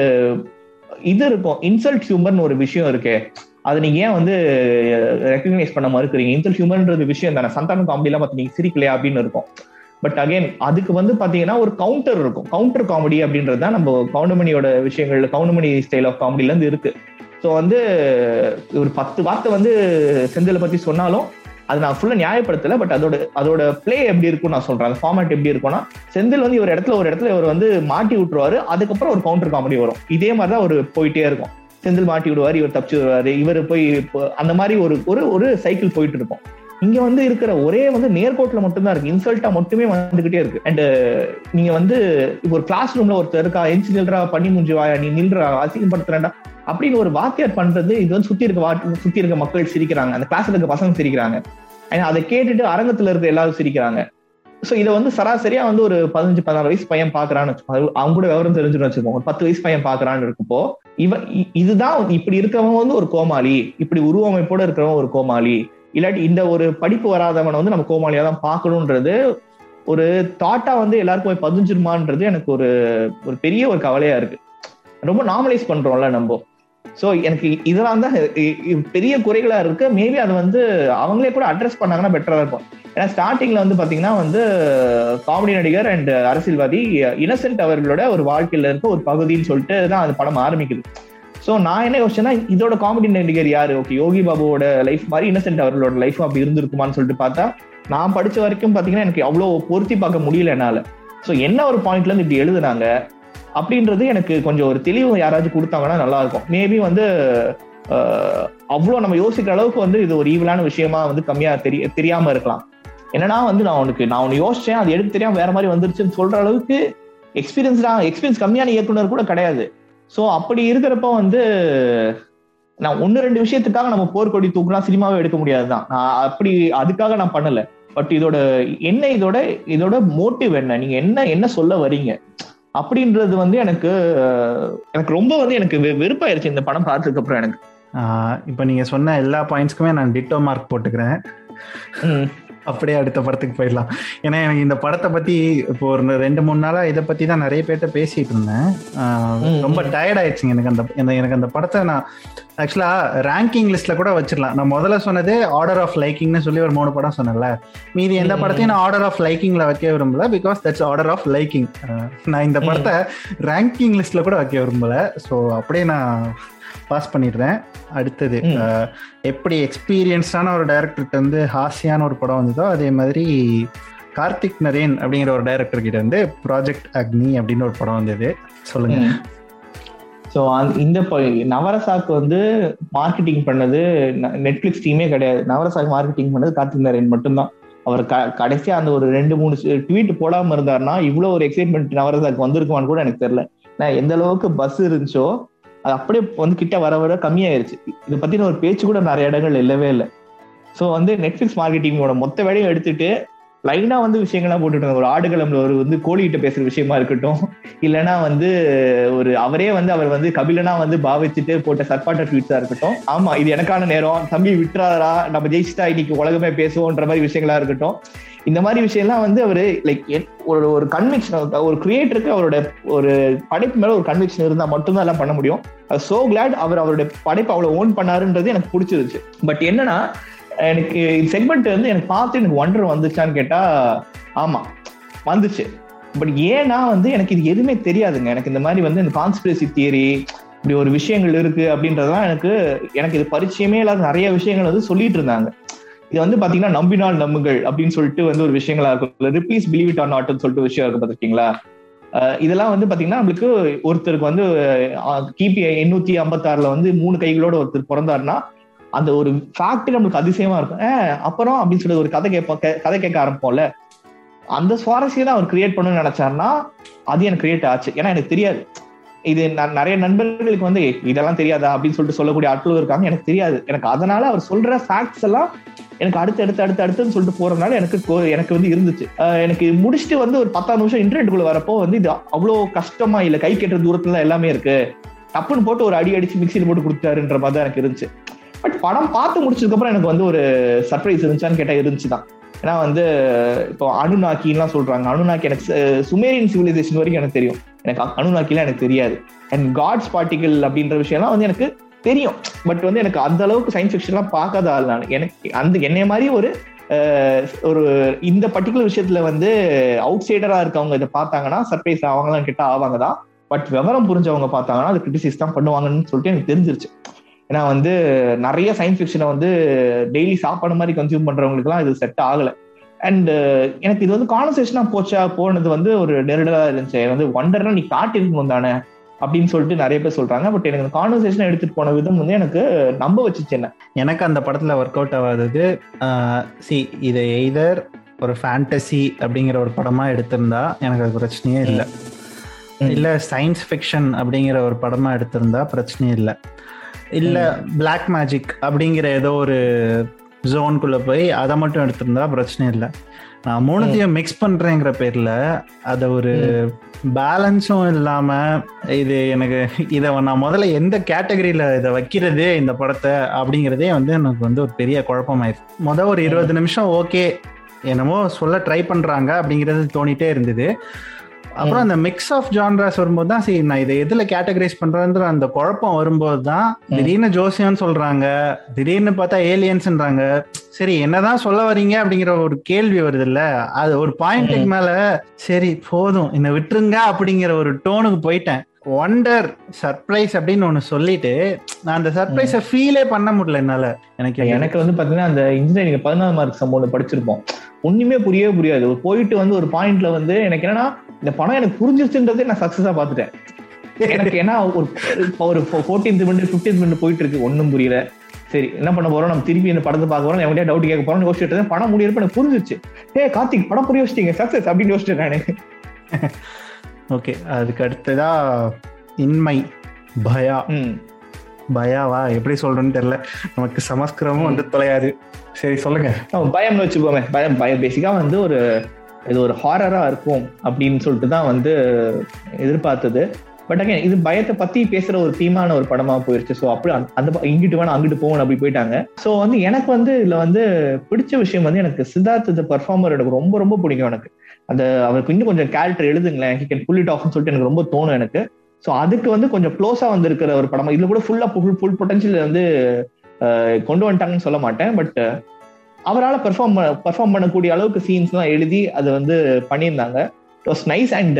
இது இருக்கும். இன்சல்ட் ஹியூமர்னு ஒரு விஷயம் இருக்கே. அதை நீங்க ஏன் வந்து ரெக்கக்னைஸ் பண்ண மறுக்கிறீங்க? இன்சல்ட் ஹியூமர்ன்றது விஷயம் தானே. சந்தானம் காமெடி எல்லாம் பார்த்து நீங்க சிரிக்கலையா அப்படின்னு இருக்கும். பட் அகைன் அதுக்கு வந்து பாத்தீங்கன்னா ஒரு கவுண்டர் இருக்கும். கவுண்டர் காமெடி அப்படின்றது தான் நம்ம கவுண்டமணியோட விஷயங்கள்ல கவுண்டமணி ஸ்டைல் ஆஃப் காமெடில இருந்து இருக்கு. ஸோ வந்து ஒரு பத்து வார்த்தை வந்து செந்தில பத்தி சொன்னாலும் அது நான் ஃபுல்லா நியாயப்படுத்தல பட் அதோட அதோட பிளே எப்படி இருக்கும் நான் சொல்றேன். அந்த ஃபார்மேட் எப்படி இருக்கும்னா செந்தில் வந்து ஒரு இடத்துல ஒரு இடத்துல இவர் வந்து மாட்டி விட்டுருவாரு அதுக்கப்புறம் ஒரு கவுண்டர் காமெடி வரும். இதே மாதிரி தான் ஒரு போயிட்டே இருக்கும். செந்தில் மாட்டி விடுவார் இவர் தப்பிச்சு விடுவாரு இவர் போய் அந்த மாதிரி ஒரு ஒரு ஒரு சைக்கிள் போயிட்டு இருக்கும். இங்க வந்து இருக்கிற ஒரே வந்து நேர்கோட்டில் மட்டும்தான் இருக்கு. இன்சல்ட்டா மட்டுமே வந்துகிட்டே இருக்கு. அண்ட் நீங்க வந்து இப்போ ஒரு கிளாஸ் ரூம்ல ஒருத்தர் இருக்கா எஞ்சி நில்றா பண்ணி முடிஞ்சுவாயா நீ நில்றா அசிங்கப்படுத்துறா அப்படின்னு ஒரு வாத்தியார் பண்றது இது வந்து சுத்தி இருக்க சுத்தி இருக்க மக்கள் சிரிக்கிறாங்க. அந்த கிளாஸ்ல இருக்க பசங்க சிரிக்கிறாங்க. அதை கேட்டுட்டு அரங்கத்துல இருக்க எல்லாரும் சிரிக்கிறாங்க. ஸோ இதை வந்து சராசரியா வந்து ஒரு பதினஞ்சு பதினாறு வயசு பையன் பாக்குறான்னு அவங்க கூட விவரம் தெரிஞ்சுன்னு வச்சுக்கோங்க. ஒரு பத்து வயசு பையன் பாக்குறான்னு இருக்கப்போ இவன் இதுதான் இப்படி இருக்கிறவன் வந்து ஒரு கோமாளி. இப்படி உருவமைப்போட இருக்கிறவன் ஒரு கோமாளி. இல்லாட்டி இந்த ஒரு படிப்பு வராதவனை வந்து நம்ம கோமாளியா தான் பார்க்கணுன்றது ஒரு தாட்டா வந்து எல்லாருக்கும் போய் பதிஞ்சிருமான்றது எனக்கு ஒரு ஒரு பெரிய ஒரு கவலையா இருக்கு. ரொம்ப நார்மலைஸ் பண்றோம்ல நம்ம. ஸோ எனக்கு இதெல்லாம் தான் பெரிய குறைகளாக இருக்கு. மேபி அது வந்து அவங்களே கூட அட்ரஸ் பண்ணாங்கன்னா பெட்டராக இருக்கும். ஏன்னா ஸ்டார்டிங்ல வந்து பார்த்தீங்கன்னா வந்து காமெடி நடிகர் அண்ட் அரசியல்வாதி இனசென்ட் அவர்களோட ஒரு வாழ்க்கையில இருக்க ஒரு பகுதின்னு சொல்லிட்டு தான் அந்த படம் ஆரம்பிக்குது. ஸோ நான் என்ன யோசிச்சேன்னா இதோட காமெடி நடிகர் யாரு? ஓகே யோகி பாபுவோட லைஃப் மாதிரி இன்னசென்ட் அவர்களோட லைஃப் அப்படி இருந்திருக்குமான்னு சொல்லிட்டு பார்த்தா நான் படிச்ச வரைக்கும் பார்த்தீங்கன்னா எனக்கு அவ்வளோ பொருத்தி பார்க்க முடியல என்னால். ஸோ என்ன ஒரு பாயிண்ட்ல இருந்து இப்படி எழுதுனாங்க? அப்படின்றது எனக்கு கொஞ்சம் ஒரு தெளிவு யாராச்சும் கொடுத்தாங்கன்னா நல்லா இருக்கும் மேபி வந்து அவ்வளோ நம்ம யோசிக்கிற அளவுக்கு வந்து இது ஒரு ஈவலான விஷயமா வந்து கம்மியா தெரிய தெரியாம இருக்கலாம். என்னன்னா வந்து நான் உனக்கு நான் ஒன்று யோசிச்சேன் அது எடுத்து தெரியாம வேற மாதிரி வந்துருச்சுன்னு சொல்ற அளவுக்கு எக்ஸ்பீரியன்ஸ்டா எக்ஸ்பீரியன்ஸ் கம்மியான இயக்குனர் கூட கிடையாது. ஸோ அப்படி இருக்கிறப்ப வந்து நான் ஒன்று ரெண்டு விஷயத்துக்காக நம்ம போர்க்கொடி தூக்கலாம் சினிமாவே எடுக்க முடியாதுதான். நான் அப்படி அதுக்காக நான் பண்ணல. பட் இதோட என்ன இதோட இதோட மோட்டிவ் என்ன? நீங்க என்ன என்ன சொல்ல வரீங்க அப்படின்றது வந்து எனக்கு எனக்கு ரொம்ப வந்து எனக்கு வெறுப்பாயிருச்சு இந்த படம் பார்த்ததுக்கு அப்புறம் எனக்கு. இப்போ நீங்க சொன்ன எல்லா பாயிண்ட்ஸ்க்குமே நான் டிட்டோ மார்க் போட்டுக்கிறேன். அப்படியே அடுத்த படத்துக்கு போயிடலாம். ஏன்னா எனக்கு இந்த படத்தை பத்தி இப்போ ஒரு ரெண்டு மூணு நாளா இதை பத்தி தான் நிறைய பேர்ட்ட பேசிட்டு இருந்தேன். ரொம்ப டயர்ட் ஆயிடுச்சுங்க. எனக்கு அந்த எனக்கு அந்த படத்தை நான் ஆக்சுவலா ரேங்கிங் லிஸ்ட்ல கூட வச்சிடலாம். நான் முதல்ல சொன்னதே ஆர்டர் ஆஃப் லைக்கிங்னு சொல்லி ஒரு மூணு படம் சொன்னேன்ல. மீதி எந்த படத்தையும் நான் ஆர்டர் ஆஃப் லைக்கிங்ல வைக்க விரும்பல. Because that's order of liking நான் இந்த படத்தை ரேங்கிங் லிஸ்ட்ல கூட வைக்க விரும்பல. ஸோ அப்படியே நான் பாஸ் பண்ணிடுறேன் அடுத்தது எப்படி எக்ஸ்பீரியன்ஸான ஒரு டைரக்டர்கிட்ட வந்து ஹாசியான ஒரு படம் வந்ததோ அதே மாதிரி கார்த்திக் நரேன் அப்படிங்கிற ஒரு டைரக்டர் கிட்ட வந்து ப்ராஜெக்ட் அக்னி அப்படின்னு ஒரு படம் வந்தது. சொல்லுங்க. ஸோ இந்த நவரசாக்கு வந்து மார்க்கெட்டிங் பண்ணது நெட்ஃபிளிக்ஸ் டீமே கிடையாது. நவரசாக்கு மார்க்கெட்டிங் பண்ணது கார்த்திக் நரேன் மட்டும்தான். அவர் க கடைசியா அந்த ஒரு ரெண்டு மூணு ட்வீட் போடாம இருந்தாருன்னா இவ்வளவு ஒரு எக்ஸைட்மெண்ட் நவரசாக்கு வந்திருக்குமான்னு கூட எனக்கு தெரியல. நான் எந்த அளவுக்கு பஸ் இருந்துச்சோ அது அப்படியே வந்து கிட்ட வர வர கம்மியாயிருச்சு. இதை பத்தின ஒரு பேச்சு கூட நிறைய இடங்கள் இல்லவே இல்லை. ஸோ வந்து நெட்ஃபிளிக்ஸ் மார்க்கெட்டிங்கோட மொத்த வேலையும் எடுத்துட்டு லைனா வந்து விஷயங்கள்லாம் போட்டுட்டு ஒரு ஆடுகளம்ல ஒரு வந்து கோழிகிட்ட பேசுற விஷயமா இருக்கட்டும். இல்லைன்னா வந்து ஒரு அவரே வந்து அவர் வந்து கபிலனா வந்து பாவிச்சுட்டு போட்ட சர்பாட்ட ட்வீட்ஸா இருக்கட்டும். ஆமா இது எனக்கான நேரம். தம்பி விட்டுறாரா நம்ம ஜெயிச்சிட்டா இன்னைக்கு உலகமே பேசுவோன்ற மாதிரி விஷயங்களா இருக்கட்டும். இந்த மாதிரி விஷயம்லாம் வந்து அவரு லைக் ஒரு ஒரு கன்விக்ஷன் ஒரு கிரியேட்டருக்கு அவரோட ஒரு படைப்பு மேல ஒரு கன்விக்ஷன் இருந்தா மட்டும்தான் எல்லாம் பண்ண முடியும். சோ கிளாட் அவர் அவருடைய படைப்பு அவ்வளவு ஓன் பண்ணாருன்றது எனக்கு பிடிச்சிருச்சு பட் என்னன்னா எனக்கு செக்மெண்ட் வந்து எனக்கு பார்த்து எனக்கு ஒண்டர் வந்துச்சான்னு கேட்டா ஆமா வந்துச்சு. பட் ஏன்னா வந்து எனக்கு இது எதுவுமே தெரியாதுங்க. எனக்கு இந்த மாதிரி வந்து இந்த கான்ஸ்பிரசி தியரி இப்படி ஒரு விஷயங்கள் இருக்கு அப்படின்றதுலாம் எனக்கு எனக்கு இது பரிச்சயமே இல்லாத நிறைய விஷயங்கள் வந்து சொல்லிட்டு இருந்தாங்க. இது வந்து பாத்தீங்கன்னா நம்பினால் நம்புகள் அப்படின்னு சொல்லிட்டு வந்து ஒரு விஷயங்களா இருக்கும். ரிப்ளீஸ் பிலீவ் இட் ஆர் நாட்னு சொல்லிட்டு விஷயம் இருக்கு பாத்திருக்கீங்களா? இதெல்லாம் வந்து பாத்தீங்கன்னா நம்மளுக்கு ஒருத்தருக்கு வந்து கிபி எண்ணூத்தி ஐம்பத்தாறுல வந்து மூணு கைகளோட ஒருத்தர் பிறந்தாருன்னா அந்த ஒரு ஃபேக்ட் நம்மளுக்கு அதிசயமா இருக்கும். அப்புறம் அப்படின்னு சொல்லி ஒரு கதை கேட்போம் கதை கேட்க ஆரம்பிப்போம்ல. அந்த சுவாரஸ்யம் தான் அவர் கிரியேட் பண்ணணும்னு நினைச்சாருன்னா அது எனக்கு கிரியேட் ஆச்சு. ஏன்னா எனக்கு தெரியாது. இது நான் நிறைய நண்பர்களுக்கு வந்து இதெல்லாம் தெரியாதா? அப்படின்னு சொல்லிட்டு சொல்லக்கூடிய ஆட்களும் இருக்காங்க. எனக்கு தெரியாது. எனக்கு அதனால அவர் சொல்ற ஃபேக்ட்ஸ் எல்லாம் எனக்கு அடுத்து அடுத்து அடுத்து அடுத்துன்னு சொல்லிட்டு போறதுனால எனக்கு எனக்கு வந்து இருந்துச்சு. எனக்கு முடிச்சுட்டு வந்து ஒரு பத்தாம் நிமிஷம் இன்டர்நெட்டுக்குள்ள வரப்போ வந்து இது அவ்வளோ கஷ்டமா இல்லை. கை கெட்டுற தூரத்துல எல்லாமே இருக்கு. டப்புன்னு போட்டு ஒரு அடி அடிச்சு மிக்சியில் போட்டு கொடுத்தாருன்ற மாதிரி தான் எனக்கு இருந்துச்சு. பட் படம் பார்த்து முடிச்சதுக்கப்புறம் எனக்கு வந்து ஒரு சர்ப்ரைஸ் இருந்துச்சான்னு கேட்டால் இருந்துச்சு தான் ஏன்னா வந்து இப்போ அணுநாக்கின்லாம் சொல்றாங்க. அணுநாக்கி எனக்கு சுமேரியன் சிவிலைசேஷன் வரைக்கும் எனக்கு தெரியும். எனக்கு அணுநாக்கிலாம் எனக்கு தெரியாது. அண்ட் காட்ஸ் பார்ட்டிகல் அப்படின்ற விஷயம்லாம் வந்து எனக்கு தெரியும். பட் வந்து எனக்கு அந்த அளவுக்கு சயின்ஸ் ஃபிக்ஷன்லாம் பார்க்காத ஆள் நான். எனக்கு அந்த என்னைய மாதிரி ஒரு ஒரு இந்த பர்டிகுலர் விஷயத்துல வந்து அவுட் சைடரா இருக்கவங்க இதை பார்த்தாங்கன்னா சர்ப்ரைஸ் ஆவாங்களான்னு கேட்டால் ஆவாங்க தான் பட் விவரம் புரிஞ்சவங்க பார்த்தாங்கன்னா அது கிரிட்டிசைஸ் தான் பண்ணுவாங்கன்னு சொல்லிட்டு எனக்கு தெரிஞ்சிருச்சு. ஏன்னா வந்து நிறைய சயின்ஸ் ஃபிக்ஷனை வந்து டெய்லி சாப்பாடு மாதிரி கன்சியூம் பண்றவங்களுக்குலாம் இது செட் ஆகல. அண்ட் எனக்கு இது வந்து கான்வர்சேஷனா போச்சா போனது வந்து ஒரு நெருடலா இருந்துச்சு. வந்து ஒண்டர்னா நீ காட்டிருக்கணும் தானே அப்படின்னு சொல்லிட்டு நிறைய பேர் சொல்றாங்க. பட் எனக்கு கான்வர்சேஷன் எடுத்துட்டு போன விதம் வந்து எனக்கு நம்ப வச்சுச்சு என்ன. எனக்கு அந்த படத்துல ஒர்க் அவுட் ஆகாதது சி இதை எய்தர் ஒரு ஃபேண்டசி அப்படிங்கிற ஒரு படமா எடுத்திருந்தா எனக்கு அது பிரச்சனையே இல்லை. இல்ல சயின்ஸ் ஃபிக்ஷன் அப்படிங்கிற ஒரு படமா எடுத்திருந்தா பிரச்சனையே இல்லை. இல்ல பிளாக் மேஜிக் அப்படிங்கிற ஏதோ ஒரு ஜோனுக்குள்ள போய் அதை மட்டும் எடுத்திருந்தா பிரச்சனை இல்லை. நான் மூணுத்தையும் மிக்ஸ் பண்றேங்கிற பேர்ல அதை ஒரு பேலன்ஸும் இல்லாம இது எனக்கு இதை நான் முதல்ல எந்த கேட்டகரியில இதை வைக்கிறது இந்த படத்தை அப்படிங்கிறதே வந்து எனக்கு வந்து ஒரு பெரிய குழப்பமாயிருச்சு முத ஒரு இருபது நிமிஷம் ஓகே என்னமோ சொல்ல ட்ரை பண்றாங்க அப்படிங்கிறது தோணிட்டே இருந்தது. அப்புறம் அந்த மிக்ஸ் ஆஃப் ஜான்ராஸ் வரும்போது தான் சரி நான் இதை எதுல கேட்டகரைஸ் பண்றேன்ற அந்த குழப்பம் வரும்போது தான் திடீர்னு ஜோசியம்னு சொல்றாங்க திடீர்னு பார்த்தா ஏலியன்ஸ்ன்றாங்க சரி என்னதான் சொல்ல வரீங்க அப்படிங்கிற ஒரு கேள்வி வருது இல்ல அது ஒரு பாயிண்ட்டுக்கு மேல சரி போதும் என்ன விட்டுருங்க அப்படிங்கிற ஒரு டோனுக்கு போயிட்டேன். ஒண்டர் சர்ப்ரைஸ் அப்படின்னு ஒண்ணு சொல்லிட்டு நான் அந்த சர்ப்ரைஸை ஃபீலே பண்ண முடியல என்னால. எனக்கு எனக்கு வந்து பாத்தீங்கன்னா அந்த இன்ஜினியரிங் பதினாலு மார்க் சம் ஒன்று படிச்சிருப்போம். ஒண்ணுமே புரியவே புரியாது. ஒரு போயிட்டு வந்து ஒரு பாயிண்ட்ல வந்து எனக்கு என்னன்னா இந்த படம் எனக்கு புரிஞ்சிருச்சுன்றதே நான் சக்சஸா பாத்துட்டேன் எனக்கு ஏன்னா ஒரு ஒரு ஃபோர்டீன்த் மினிட் ஃபிஃப்டீன்த் மினிட் போயிட்டு இருக்கு. ஒன்றும் புரியல. சரி என்ன பண்ண போறோம்? நம்ம திருப்பி இந்த படத்தை பார்க்க போறோம். எவன்டே டவுட் கேட்க போறோம் யோசிச்சுட்டு இருந்தேன். படம் முடியறப்ப எனக்கு புரிஞ்சிச்சு ஏ கார்த்திக் படம் புரிய வச்சிட்டீங்க. சக்சஸ் அப்படின்னு யோசிச்சிட்டேன் நானு. ஓகே அதுக்கு அடுத்ததா இன்மை பயா பயாவா? எப்படி சொல்றேன்னு தெரியல. நமக்கு சமஸ்கிரமும் வந்து தொலையாது. சரி சொல்லுங்க. பயம்னு வச்சுக்கோமே. பயம் பயம். பேசிக்கா வந்து ஒரு இது ஒரு ஹாரரா இருக்கும் அப்படின்னு சொல்லிட்டு தான் வந்து எதிர்பார்த்தது. பட் அகைன் இது பயத்தை பத்தி பேசுற ஒரு தீமான ஒரு படமா போயிருச்சு. ஸோ அப்படி அந்த- இங்கிட்டு வேணா அங்கிட்டு போகணும் அப்படி போயிட்டாங்க. ஸோ வந்து எனக்கு வந்து இதுல வந்து பிடிச்ச விஷயம் வந்து எனக்கு சித்தார்த் பர்ஃபார்மர் எனக்கு ரொம்ப ரொம்ப பிடிக்கும் எனக்கு. அந்த அவருக்கு இன்னும் கொஞ்சம் கேரக்டர் எழுதுங்களேன். ஹி கேன் புல் இட் ஆஃப்னு சொல்லிட்டு எனக்கு ரொம்ப தோணும் எனக்கு. ஸோ அதுக்கு வந்து கொஞ்சம் க்ளோஸா வந்திருக்கிற ஒரு படம் இதுல கூட ஃபுல்லா ஃபுல் ஃபுல் பொட்டன்ஷியல் வந்து கொண்டு வந்துட்டாங்கன்னு சொல்ல மாட்டேன். பட் அவரால் பெர்ஃபார்ம் பெர்ஃபார்ம் பண்ணக்கூடிய அளவுக்கு சீன்ஸ்லாம் எழுதி அதை வந்து பண்ணியிருந்தாங்க. இட் வாஸ் நைஸ் அண்ட்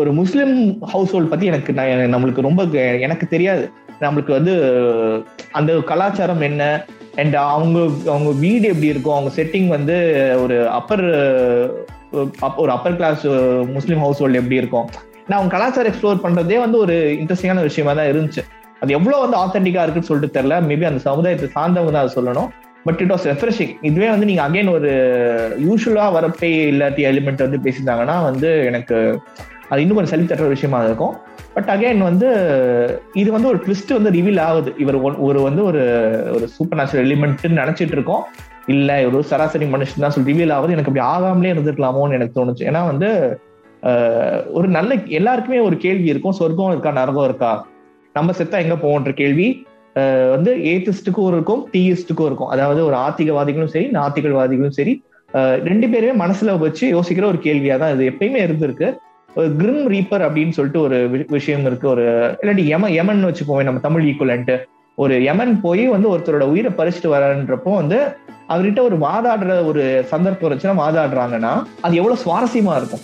ஒரு முஸ்லிம் ஹவுஸ் ஹோல்ட் பத்தி எனக்கு நான் நம்மளுக்கு ரொம்ப எனக்கு தெரியாது. நம்மளுக்கு வந்து அந்த கலாச்சாரம் என்ன? அண்ட் அவங்க அவங்க வீடு எப்படி இருக்கும்? அவங்க செட்டிங் வந்து ஒரு அப்பர் ஒரு upper class Muslim household எப்படி இருக்கும்? நான் அவங்க கலாச்சாரம் எக்ஸ்ப்ளோர் பண்றதே வந்து ஒரு இன்ட்ரெஸ்டிங்கான விஷயமா தான் இருந்துச்சு. அது எவ்வளவு வந்து ஆத்தென்டிக்கா இருக்குன்னு சொல்லிட்டு தெரியல. மேபி அந்த சமுதாயத்தை சார்ந்தவங்க தான் அதை சொல்லணும். பட் இட் வாஸ் ரெஃப்ரெஷிங் இதுவே வந்து நீங்க அகைன் ஒரு யூஸ்வலா வரப்பே இல்லாட்டி எலிமெண்ட் வந்து பேசியிருந்தாங்கன்னா வந்து எனக்கு அது இன்னும் கொஞ்சம் சளி தட்டுற விஷயமா இருக்கும். பட் அகைன் வந்து இது வந்து ஒரு ட்விஸ்ட் வந்து ரிவீல் ஆகுது. இவர் ஒன்- ஒரு வந்து ஒரு ஒரு சூப்பர் நேச்சுரல் எலிமெண்ட்னு நினைச்சிட்டு இருக்கோம். இல்ல ஒரு சராசரி மனுஷன் தான் சொல்லி ரிவீல் ஆகுது எனக்கு அப்படி ஆகாமலே இருந்திருக்கலாமோன்னு எனக்கு தோணுச்சு. ஏன்னா வந்து ஆஹ், ஒரு நல்ல எல்லாருக்குமே ஒரு கேள்வி இருக்கும். சொர்க்கம் இருக்கா நரகம் இருக்கா? நம்ம செத்தா எங்க போவோன்ற கேள்வி வந்து ஏத்திஸ்டுக்கும் இருக்கும் தீயிஸ்டுக்கும் இருக்கும். அதாவது ஒரு ஆத்திகவாதிகளும் சரி நாத்திகவாதிகளும் சரி ஆஹ், ரெண்டு பேருமே மனசுல வச்சு யோசிக்கிற ஒரு கேள்வியா தான் இது. எப்பயுமே இருந்திருக்கு. ஒரு கிரிம் ரீப்பர் அப்படின்னு சொல்லிட்டு ஒரு விஷயம் இருக்கு. ஒரு இல்லாட்டி யம யமன் வச்சுக்கோங்க நம்ம தமிழ் ஈக்குவலன்ட்டு ஒரு யமன் போய் வந்து ஒருத்தரோட உயிரை பறிச்சுட்டு வரன்றப்போ வந்து அவர்கிட்ட ஒரு வாதாடுற ஒரு சந்தர்ப்பம் இருந்துச்சுன்னா வாதாடுறாங்கன்னா அது எவ்வளவு சுவாரஸ்யமா இருக்கும்.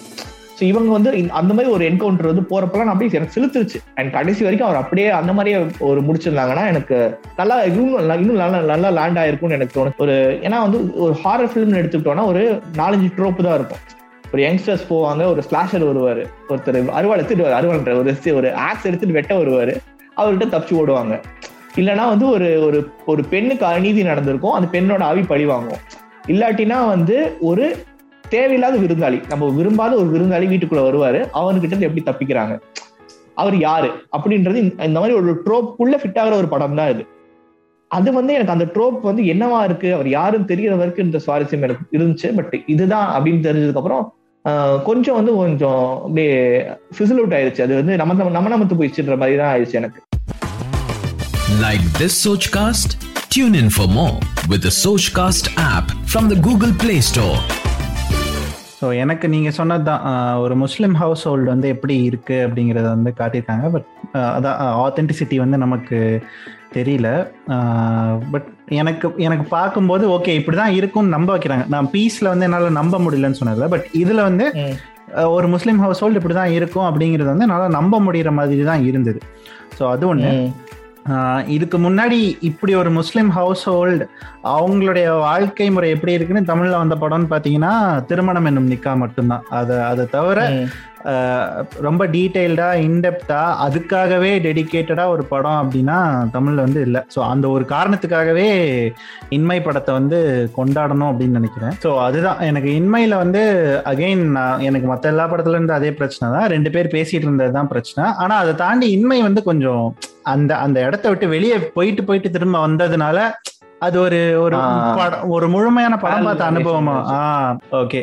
ஸோ இவங்க வந்து அந்த மாதிரி ஒரு என்கவுண்டர் வந்து போறப்பெல்லாம் நான் அப்படியே எனக்கு செலுத்துருச்சு. அண்ட் கடைசி வரைக்கும் அவர் அப்படியே அந்த மாதிரியே ஒரு முடிச்சிருந்தாங்கன்னா எனக்கு நல்லா இன்னும் நல்லா- இன்னும் நல்லா நல்லா லேண்ட் ஆயிருக்கும்னு எனக்கு தோணும் ஒரு ஏன்னா வந்து ஒரு ஹாரர் ஃபிலிம்னு எடுத்துக்கிட்டோம்னா ஒரு நாலஞ்சு ட்ரோப்பு தான் இருக்கும். ஒரு யங்ஸ்டர்ஸ் போவாங்க ஒரு ஸ்லாஷர் வருவாரு ஒருத்தர் அருவாள் எடுத்துட்டு வருவாரு அருவாள்ன்ற ஒரு ஒரு ஆக்ஸ் எடுத்துட்டு வெட்ட வருவாரு அவர்கிட்ட தப்பிச்சு ஓடுவாங்க. இல்லைன்னா வந்து ஒரு ஒரு ஒரு பெண்ணுக்கு அநீதி நடந்திருக்கும் அந்த பெண்ணோட ஆவி பழி வாங்கும் இல்லாட்டினா வந்து ஒரு தேவையில்லாத விருந்தாளி நம்ம விரும்பாத ஒரு விருந்தாளி வீட்டுக்குள்ள வருவாரு அவன்கிட்ட இருந்து எப்படி தப்பிக்கிறாங்க? அவர் யாரு? அப்படின்றது இந்த- மாதிரி ஒரு ட்ரோப்புக்குள்ள ஃபிட் ஆகிற ஒரு படம் தான் இது. அது வந்து எனக்கு அந்த ட்ரோப் வந்து என்னவா இருக்கு அவர் யாருன்னு தெரிகிற வரைக்கும் இந்த சுவாரஸ்யம் எனக்கு இருந்துச்சு பட் இதுதான் அப்படின்னு தெரிஞ்சதுக்கு அப்புறம் கொஞ்சம் வந்து கொஞ்சம் அப்படியே ஃபிசில் அவுட் ஆயிடுச்சு அது வந்து நம்ம நம்ம நம்ம நமத்து போயிடுச்சுன்ற மாதிரி தான் ஆயிடுச்சு எனக்கு. Like this Sochcast? Tune in for more with the Sochcast app from the Google Play Store. So எனக்கு நீங்கள் சொன்னது தான் ஒரு முஸ்லீம் ஹவுஸ் ஹோல்டு வந்து எப்படி இருக்குது அப்படிங்கிறத வந்து காட்டியிருக்காங்க. பட் அதான் ஆத்தென்டிசிட்டி வந்து நமக்கு தெரியல. பட் எனக்கு எனக்கு பார்க்கும்போது ஓகே இப்படி தான் இருக்கும்னு நம்ப வைக்கிறாங்க. நான் பீஸில் வந்து என்னால் நம்ப முடியலன்னு சொன்னதில்ல பட் இதில் வந்து ஒரு முஸ்லீம் ஹவுஸ் ஹோல்டு இப்படி தான் இருக்கும் அப்படிங்கிறது வந்து என்னால் நம்ப முடிகிற மாதிரி தான் இருந்தது. ஸோ அது ஒன்று இதுக்கு முன்னாடி இப்படி ஒரு முஸ்லீம் ஹவுஸ் ஹோல்டு அவங்களுடைய வாழ்க்கை முறை எப்படி இருக்குன்னு தமிழ்ல வந்த படம்னு பாத்தீங்கன்னா திருமணம் என்னும் நிக்கா மட்டும்தான். அதை அதை தவிர ரொம்ப டீட்டெயில்டா இன்டெப்தா அதுக்காகவே டெடிகேட்டடா ஒரு படம் அப்படின்னா தமிழ்ல வந்து இல்லை. ஸோ அந்த ஒரு காரணத்துக்காகவே இன்மை படத்தை வந்து கொண்டாடணும் அப்படின்னு நினைக்கிறேன். ஸோ அதுதான். எனக்கு இன்மையில வந்து அகைன் எனக்கு மற்ற எல்லா படத்துல இருந்து அதே பிரச்சனை தான். ரெண்டு பேர் பேசிட்டு இருந்தது தான் பிரச்சனை. ஆனா அதை தாண்டி இன்மை வந்து கொஞ்சம் அந்த அந்த இடத்த விட்டு வெளியே போயிட்டு போயிட்டு திரும்ப வந்ததுனால அது ஒரு ஒரு. படம் ஒரு முழுமையான படம் பார்த்த அனுபவமா? ஆ ஓகே.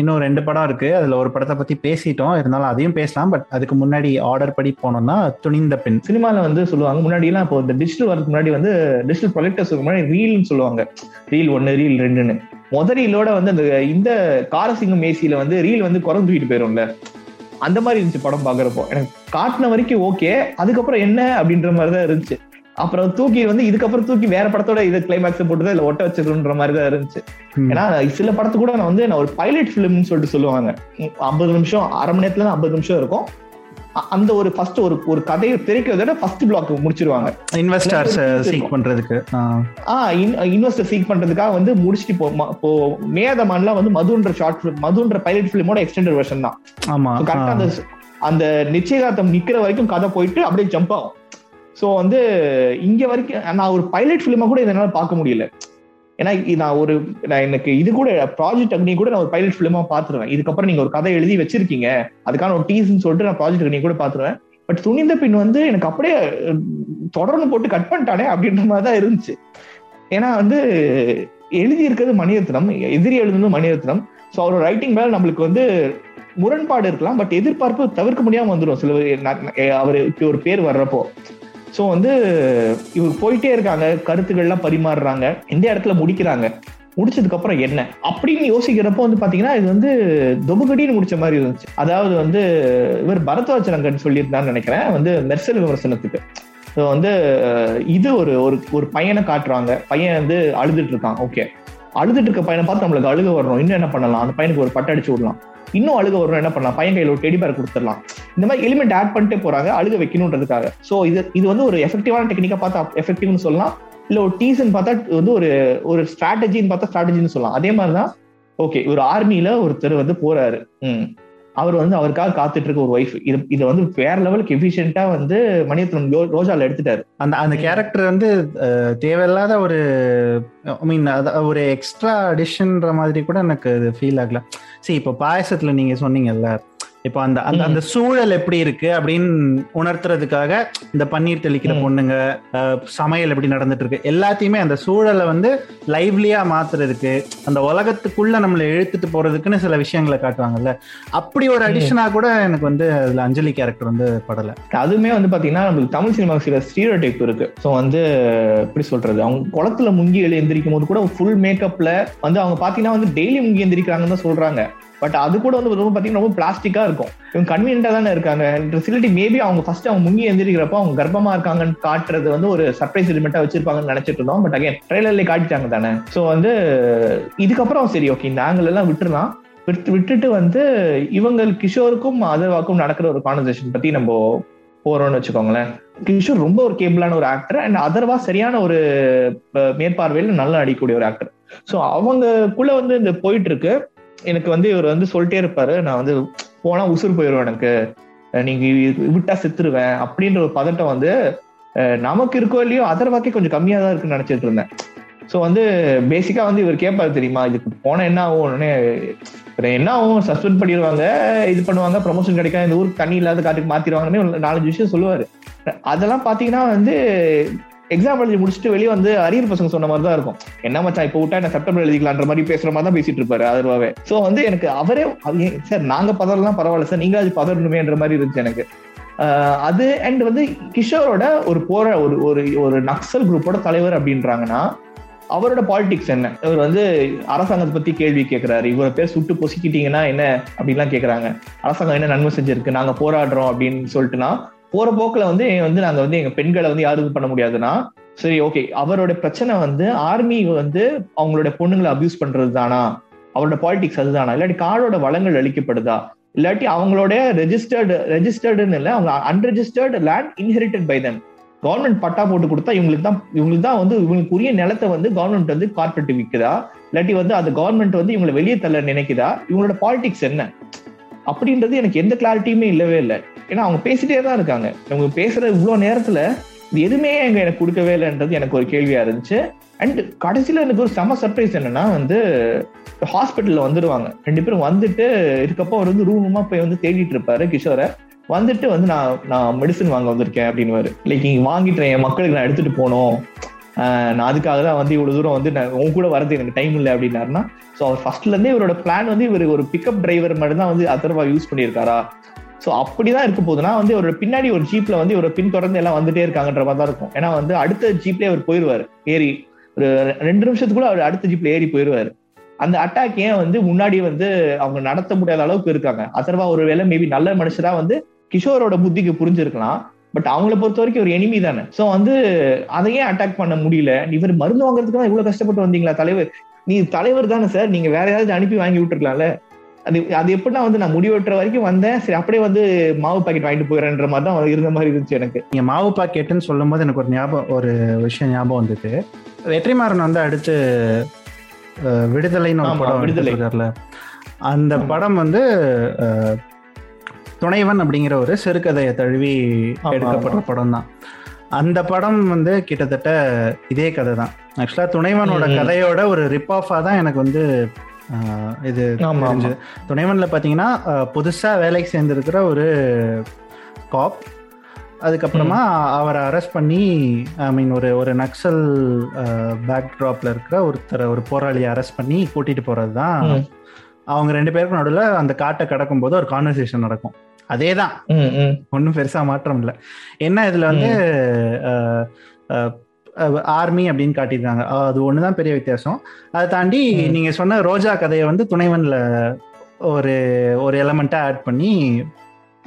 இன்னும் ரெண்டு படம் இருக்கு. அதுல ஒரு படத்தை பத்தி பேசிட்டோம். இருந்தாலும் அதையும் பேசலாம். பட் அதுக்கு முன்னாடி ஆர்டர் படி போனோம்னா துணிந்த பெண். சினிமால வந்து சொல்லுவாங்க. முன்னாடி எல்லாம் இப்போ இந்த டிஜிட்டல் வரதுக்கு முன்னாடி வந்து டிஜிட்டல் ப்ரொஜெக்டர்ஸ் முன்னாடி ரீல்னு சொல்லுவாங்க. ரீல் ஒன்னு ரீல் ரெண்டுன்னு. முத ரீலோட வந்து அந்த இந்த காரசிங்கம் ஏசியில வந்து ரீல் வந்து குறைந்து தூக்கிட்டு போயிரும்ல. அந்த மாதிரி இருந்துச்சு படம் பாக்குறப்போ எனக்கு காட்டின வரைக்கும் ஓகே அதுக்கப்புறம் என்ன அப்படின்ற மாதிரி தான் இருந்துச்சு. அப்புறம் தூக்கி வந்து இதுக்கப்புறம் தூக்கி வேற படத்தோட இது கிளைமேக்ஸ் போட்டு இல்ல ஒட்ட வச்சிருக்கின்ற மாதிரி தான் இருந்துச்சு. ஏன்னா சில படத்து கூட நான் வந்து நான் ஒரு பைலட் ஃபிலிம்னு சொல்லிட்டு சொல்லுவாங்க ஐம்பது நிமிஷம் அரை மணி நேரத்துல ஐம்பது நிமிஷம் இருக்கும் அந்த ஒரு ஃபர்ஸ்ட் ஒரு ஒரு கதையை திரைக்கிறத ஃபர்ஸ்ட் பிளாக் முடிச்சிருவாங்க இன்வெஸ்டர்ஸ். சீக் பண்றதுக்கு ஆ. இன்வெஸ்டர் சீக் பண்றதுக்காக வந்து முடிச்சுட்டு ம- இப்போ மேதமான்லாம் வந்து மதுன்ற ஷார்ட் ஃபிலிம் மதுன்ற பைலட் ஃபிலிமோட எக்ஸ்டெண்டட் வெர்ஷன் தான் ஆமா கரெக்டா. அந்த அந்த நிச்சயதார்த்தம் நிக்கிற வரைக்கும் கதை போயிட்டு அப்படியே ஜம்ப் ஆகும் ஸோ வந்து இங்க வரைக்கும் நான் ஒரு பைலட் ஃபிலிமா கூட இதனால பார்க்க முடியல. ஏன்னா நான் ஒரு நான் எனக்கு இது கூட ப்ராஜெக்ட் அக்னி கூட நான் ஒரு பைலட் ஃபிலிமா பாத்துருவேன் இதுக்கப்புறம் நீங்க ஒரு கதை எழுதி வச்சிருக்கீங்க. அதுக்கான ஒரு டீஸ்ன்னு சொல்லிட்டு நான் ப்ராஜெக்ட் அக்னி கூட பாத்துருவேன் பட் துணிந்த பின் வந்து எனக்கு அப்படியே தொடர்ந்து போட்டு கட் பண்ணிட்டானே அப்படின்ற மாதிரி தான் இருந்துச்சு. ஏன்னா வந்து எழுதி இருக்கிறது மணிரத்னம் எதிரி எழுதுனது மணிரத்னம். ஸோ அவரோட ரைட்டிங் மேல நம்மளுக்கு வந்து முரண்பாடு இருக்கலாம். பட் எதிர்பார்ப்பு தவிர்க்க முடியாம வந்துடும் சில பேர் அவரு ஒரு பேர் வர்றப்போ. ஸோ வந்து இவர் போயிட்டே இருக்காங்க. கருத்துக்கள்லாம் பரிமாறுறாங்க. எந்த இடத்துல முடிக்கிறாங்க. முடிச்சதுக்கு அப்புறம் என்ன? அப்படின்னு யோசிக்கிறப்போ வந்து பாத்தீங்கன்னா இது வந்து தொபுகடின்னு முடிச்ச மாதிரி இருந்துச்சு. அதாவது வந்து இவர் பரத்வாஜனங்கன் சொல்லியிருந்தான்னு நினைக்கிறேன். வந்து மெர்சல் விமர்சனத்துக்கு. ஸோ வந்து இது ஒரு ஒரு ஒரு பையனை காட்டுறாங்க. பையன் வந்து அழுதுட்டு இருக்கான். ஓகே அழுதுட்டு இருக்க பையனை பார்த்து நம்மளுக்கு அழுக வரணும். இன்னும் என்ன பண்ணலாம்? அந்த பையனுக்கு ஒரு பட்டடிச்சு விடலாம். இன்னும் அழுக வரும் என்ன பண்ணலாம்? பையன் கையில ஒரு டெடி பேர் கொடுத்துடலாம். இந்த மாதிரி எலிமெண்ட் ஆட் பண்ணிட்டே போறாங்க அழுக வைக்கணுன்றதுக்காக. சோ இது இது வந்து ஒரு எஃபெக்டிவான டெக்னிக்கா பார்த்தா எஃபெக்டிவ்னு சொல்லலாம். இல்ல ஒரு டீசன் பார்த்தா வந்து ஒரு ஒரு ஸ்ட்ராட்டஜின்னு பார்த்தா ஸ்ட்ராட்டஜின்னு சொல்லலாம். அதே மாதிரிதான் ஓகே ஒரு ஆர்மியில ஒருத்தர் வந்து போறாரு. ம். அவர் வந்து அவருக்காக காத்துட்டு இருக்க ஒரு ஒய்ஃப் இது இதை வந்து வேற லெவலுக்கு எஃபிஷியண்டா வந்து மணியத்திரம் ரோஜால எடுத்துட்டாரு. அந்த அந்த கேரக்டர் வந்து தேவையில்லாத ஒரு ஐ மீன் ஒரு எக்ஸ்ட்ரா அடிஷன்ற மாதிரி கூட எனக்கு அது ஃபீல் ஆகல. சரி இப்போ பாயசத்தில் நீங்கள் சொன்னீங்கல்ல இப்போ அந்த அந்த. அந்த சூழல் எப்படி இருக்கு அப்படின்னு உணர்த்துறதுக்காக இந்த பன்னீர் தெளிக்கிற. பொண்ணுங்க சமையல் எப்படி நடந்துட்டு இருக்கு எல்லாத்தையுமே அந்த சூழலை வந்து லைவ்லியா மாத்துறதுக்கு அந்த உலகத்துக்குள்ள நம்மளை இழுத்துட்டு போறதுக்குன்னு சில விஷயங்களை காட்டுவாங்கல்ல அப்படி ஒரு. அடிஷனா கூட எனக்கு வந்து அதுல அஞ்சலி கேரக்டர் வந்து படல அதுவுமே வந்து பாத்தீங்கன்னா நம்மளுக்கு தமிழ் சினிமாவுக்கு சில ஸ்டீரியோ டைப் இருக்கு ஸோ வந்து எப்படி சொல்றது அவங்க குளத்துல முங்கி எழு எந்திரிக்கும் போது கூட ஃபுல் மேக்கப்ல வந்து அவங்க பாத்தீங்கன்னா வந்து டெய்லி முங்கி எந்திரிக்கிறாங்கன்னு தான் சொல்றாங்க பட் அது கூட வந்து ரொம்ப பார்த்தீங்கன்னா ரொம்ப பிளாஸ்டிக்காக இருக்கும். இவங்க கன்வீனியண்டாக தானே இருக்காங்க. ஃபெசிலிட்டி மேபி அவங்க ஃபர்ஸ்ட் அவங்க முங்கி எந்திரிக்கிறப்போ அவங்க கர்ப்பமா இருக்காங்கன்னு காட்டுறது வந்து ஒரு சர்ப்ரைஸ் எலிமெண்ட்டாக வச்சிருப்பாங்கன்னு நினைச்சிட்டு இருந்தோம். பட் அகைன் ட்ரெய்லர்ல காட்டிட்டாங்க தானே. ஸோ வந்து இதுக்கப்புறம் சரி ஓகே இந்த ஆங்கிள் எல்லாம் விட்டுறலாம். விட்டு விட்டுட்டு வந்து இவங்க கிஷோருக்கும் அதர்வாக்கும் நடக்கிற ஒரு கான்வர்சேஷன் பத்தி நம்ம போறோம்னு வச்சுக்கோங்களேன். கிஷோர் ரொம்ப ஒரு கேபிளான ஒரு ஆக்டர் அண்ட் அதர்வா சரியான ஒரு மேற்பார்வையில் நல்லா அடிக்கக்கூடிய ஒரு ஆக்டர் ஸோ அவங்கக்குள்ள வந்து இந்த போயிட்டு இருக்கு. எனக்கு வந்து இவர் வந்து சொல்லிட்டே இருப்பாரு நான் வந்து போனா உசுறு போயிடும் எனக்கு. நீங்க விட்டா செத்துருவேன் அப்படின்ற ஒரு பதட்டம் வந்து நமக்கு இருக்கோ இல்லையோ அதர்வாக்கே கொஞ்சம் கம்மியா தான் இருக்குன்னு நினைச்சிட்டு இருந்தேன். ஸோ வந்து பேசிக்கா வந்து இவர் கேட்பாரு தெரியுமா இதுக்கு போனா என்ன ஆகும் உடனே என்ன ஆகும் சஸ்பெண்ட் பண்ணிடுவாங்க இது பண்ணுவாங்க ப்ரொமோஷன் கிடைக்காது இந்த ஊருக்கு தண்ணி இல்லாத காட்டுக்கு மாத்திடுவாங்கன்னு நாலஞ்சு விஷயம் சொல்லுவாரு. அதெல்லாம் பாத்தீங்கன்னா வந்து எக்ஸாம் எழுதி முடிச்சுட்டு வெளியே வந்து அரியர் பசங்க சொன்ன மாதிரி தான் இருக்கும். என்ன மச்சான் இப்போ விட்டா என்ன செப்டம்பர் எழுதிக்கலான்ற மாதிரி பேசுற மாதிரி தான் பேசிட்டு இருப்பாரு அதர்வாவே சோ வந்து எனக்கு அவரே சார் நாங்க பதறலாம் பரவாயில்ல சார். நீங்க அது பதறணுமேன்ற மாதிரி இருந்துச்சு எனக்கு. அது அண்ட் வந்து கிஷோரோட ஒரு போற ஒரு ஒரு ஒரு நக்சல் குரூப்போட தலைவர் அப்படின்றாங்கன்னா அவரோட பாலிடிக்ஸ் என்ன? இவர் வந்து அரசாங்கத்தை பத்தி கேள்வி கேட்கிறாரு இவரை பேர் சுட்டு பொசிக்கிட்டீங்கன்னா என்ன? அப்படின்லாம் கேக்குறாங்க. அரசாங்கம் என்ன நன்மை செஞ்சிருக்கு? நாங்க போராடுறோம் அப்படின்னு சொல்லிட்டுனா போற போக்குல வந்து வந்து நாங்க வந்து எங்க பெண்களை வந்து யாரும் இது பண்ண முடியாதுன்னா சரி ஓகே அவரோட பிரச்சனை வந்து ஆர்மி வந்து அவங்களோட பொண்ணுங்களை அபியூஸ் பண்றது தானா அவரோட பாலிடிக்ஸ் அதுதானா? இல்லாட்டி காடோட வளங்கள் அளிக்கப்படுதா இல்லாட்டி அவங்களோட ரெஜிஸ்டர்டு ரெஜிஸ்டர்டுன்னு இல்லை அவங்க unregistered land inherited by them government patta போட்டு கொடுத்தா இவங்களுக்கு தான் இவங்களுக்கு தான் வந்து இவங்களுக்கு உரிய நிலத்தை வந்து கவர்மெண்ட் வந்து கார்பரேட் விற்குதா இல்லாட்டி வந்து அந்த கவர்மெண்ட் வந்து இவங்களை வெளியே தள்ள நினைக்குதா? இவங்களோட பாலிடிக்ஸ் என்ன? அப்படின்றது எனக்கு எந்த கிளாரிட்டியுமே இல்லவே இல்லை. ஏன்னா அவங்க பேசிட்டே தான் இருக்காங்க. அவங்க பேசுற இவ்வளோ நேரத்துல இது எதுவுமே எங்க எனக்கு கொடுக்கவே இல்லைன்றது எனக்கு ஒரு கேள்வியா இருந்துச்சு. அண்ட் கடைசியில எனக்கு ஒரு செம சர்ப்ரைஸ் என்னன்னா வந்து ஹாஸ்பிட்டல்ல வந்துடுவாங்க ரெண்டு பேரும் வந்துட்டு இருக்கப்போ அவர் வந்து ரூம் ரூமா போய் வந்து தேடிட்டு இருப்பாரு கிஷோரை. வந்துட்டு வந்து நான் நான் மெடிசன் வாங்க வந்திருக்கேன் அப்படின்னு லைக் நீங்க வாங்கிட்டேன் என் மக்களுக்கு நான் எடுத்துட்டு போனோம் நான் அதுக்காக தான் வந்து இவ்வளவு தூரம் வந்து நான் உன் கூட வரது எனக்கு டைம் இல்லை அப்படின்னாருன்னா ஸோ அவர் ஃபர்ஸ்ட்ல இருந்தே இவரோட பிளான் வந்து இவர் ஒரு பிக்கப் டிரைவர் மட்டும் தான் வந்து அதர்வா யூஸ் பண்ணியிருக்காரா? ஸோ அப்படிதான் இருக்க போதுன்னா வந்து இவரோட பின்னாடி ஒரு ஜீப்ல வந்து இவரை பின்தொடர்ந்து எல்லாம் வந்துட்டே இருக்காங்கன்ற மாதிரி தான் இருக்கும். ஏன்னா வந்து அடுத்த ஜீப்லேயே அவர் போயிடுவாரு ஏறி ஒரு ரெண்டு நிமிஷத்துக்குள்ள அவர் அடுத்த ஜீப்ல ஏறி போயிருவாரு. அந்த அட்டாக் ஏன் வந்து முன்னாடி வந்து அவங்க நடத்த முடியாத அளவுக்கு இருக்காங்க? அதர்வா ஒரு வேலை மேபி நல்ல மனுஷரா வந்து கிஷோரோட புத்திக்கு புரிஞ்சிருக்கலாம். பட் அவங்கள பொறுத்த வரைக்கும் ஒரு எனிமி தானே. சோ வந்து அதையே அட்டாக் பண்ண முடியல. இவர் மருந்து வாங்குறதுக்கு தான் இவ்வளவு கஷ்டப்பட்டு வந்தீங்களா தலைவர்? நீ தலைவர் தானே சார் நீங்க வேற ஏதாவது அனுப்பி வாங்கி விட்டுருக்கலாம்ல. அது அது எப்படின்னா வந்து நான் முடி வெட்டுற வரைக்கும் வந்தேன். சரி அப்படியே வந்து மாவு பாக்கெட் வாங்கிட்டு போயிடுறேன்ற மாதிரி தான் இருந்த மாதிரி இருந்துச்சு எனக்கு. நீங்க மாவு பாக்கெட்டுன்னு சொல்லும் போது எனக்கு ஒரு ஞாபகம் ஒரு விஷயம் ஞாபகம் வந்தது வெற்றிமாறன் வந்து அடுத்து விடுதலைன்னு ஒரு படம் விடுதலை. அந்த. படம் வந்து துணைவன் அப்படிங்கிற ஒரு சிறுகதையை தழுவி எடுக்கப்படுற படம் தான் அந்த படம் வந்து கிட்டத்தட்ட இதே கதை தான் ஆக்சுவலா துணைவனோட. கதையோட ஒரு ரிப் ஆஃபா தான் எனக்கு வந்து இது தெரிஞ்சது. துணைவன்ல பாத்தீங்கன்னா அஹ், புதுசா வேலைக்கு சேர்ந்திருக்கிற ஒரு காப் அதுக்கப்புறமா அவரை அரெஸ்ட் பண்ணி ஐ மீன் ஒரு ஒரு நக்சல் பேக் ட்ராப்ல இருக்கிற ஒருத்தரை ஒரு போராளியை அரெஸ்ட் பண்ணி கூட்டிட்டு போறது தான். அவங்க ரெண்டு பேருக்கும் நடுவில் அந்த காட்டை கடக்கும் போது ஒரு கான்வர்சேஷன் நடக்கும். அதே தான் ம், ம். ஒன்றும் பெருசா மாற்றம் இல்லை. என்ன இதுல வந்து ஆர்மி அப்படின்னு காட்டியிருக்காங்க. அது ஒண்ணுதான் பெரிய வித்தியாசம். அதை தாண்டி. நீங்க சொன்ன ரோஜா கதையை வந்து துணைவன்ல ஒரு ஒரு எலமெண்ட்டா ஆட் பண்ணி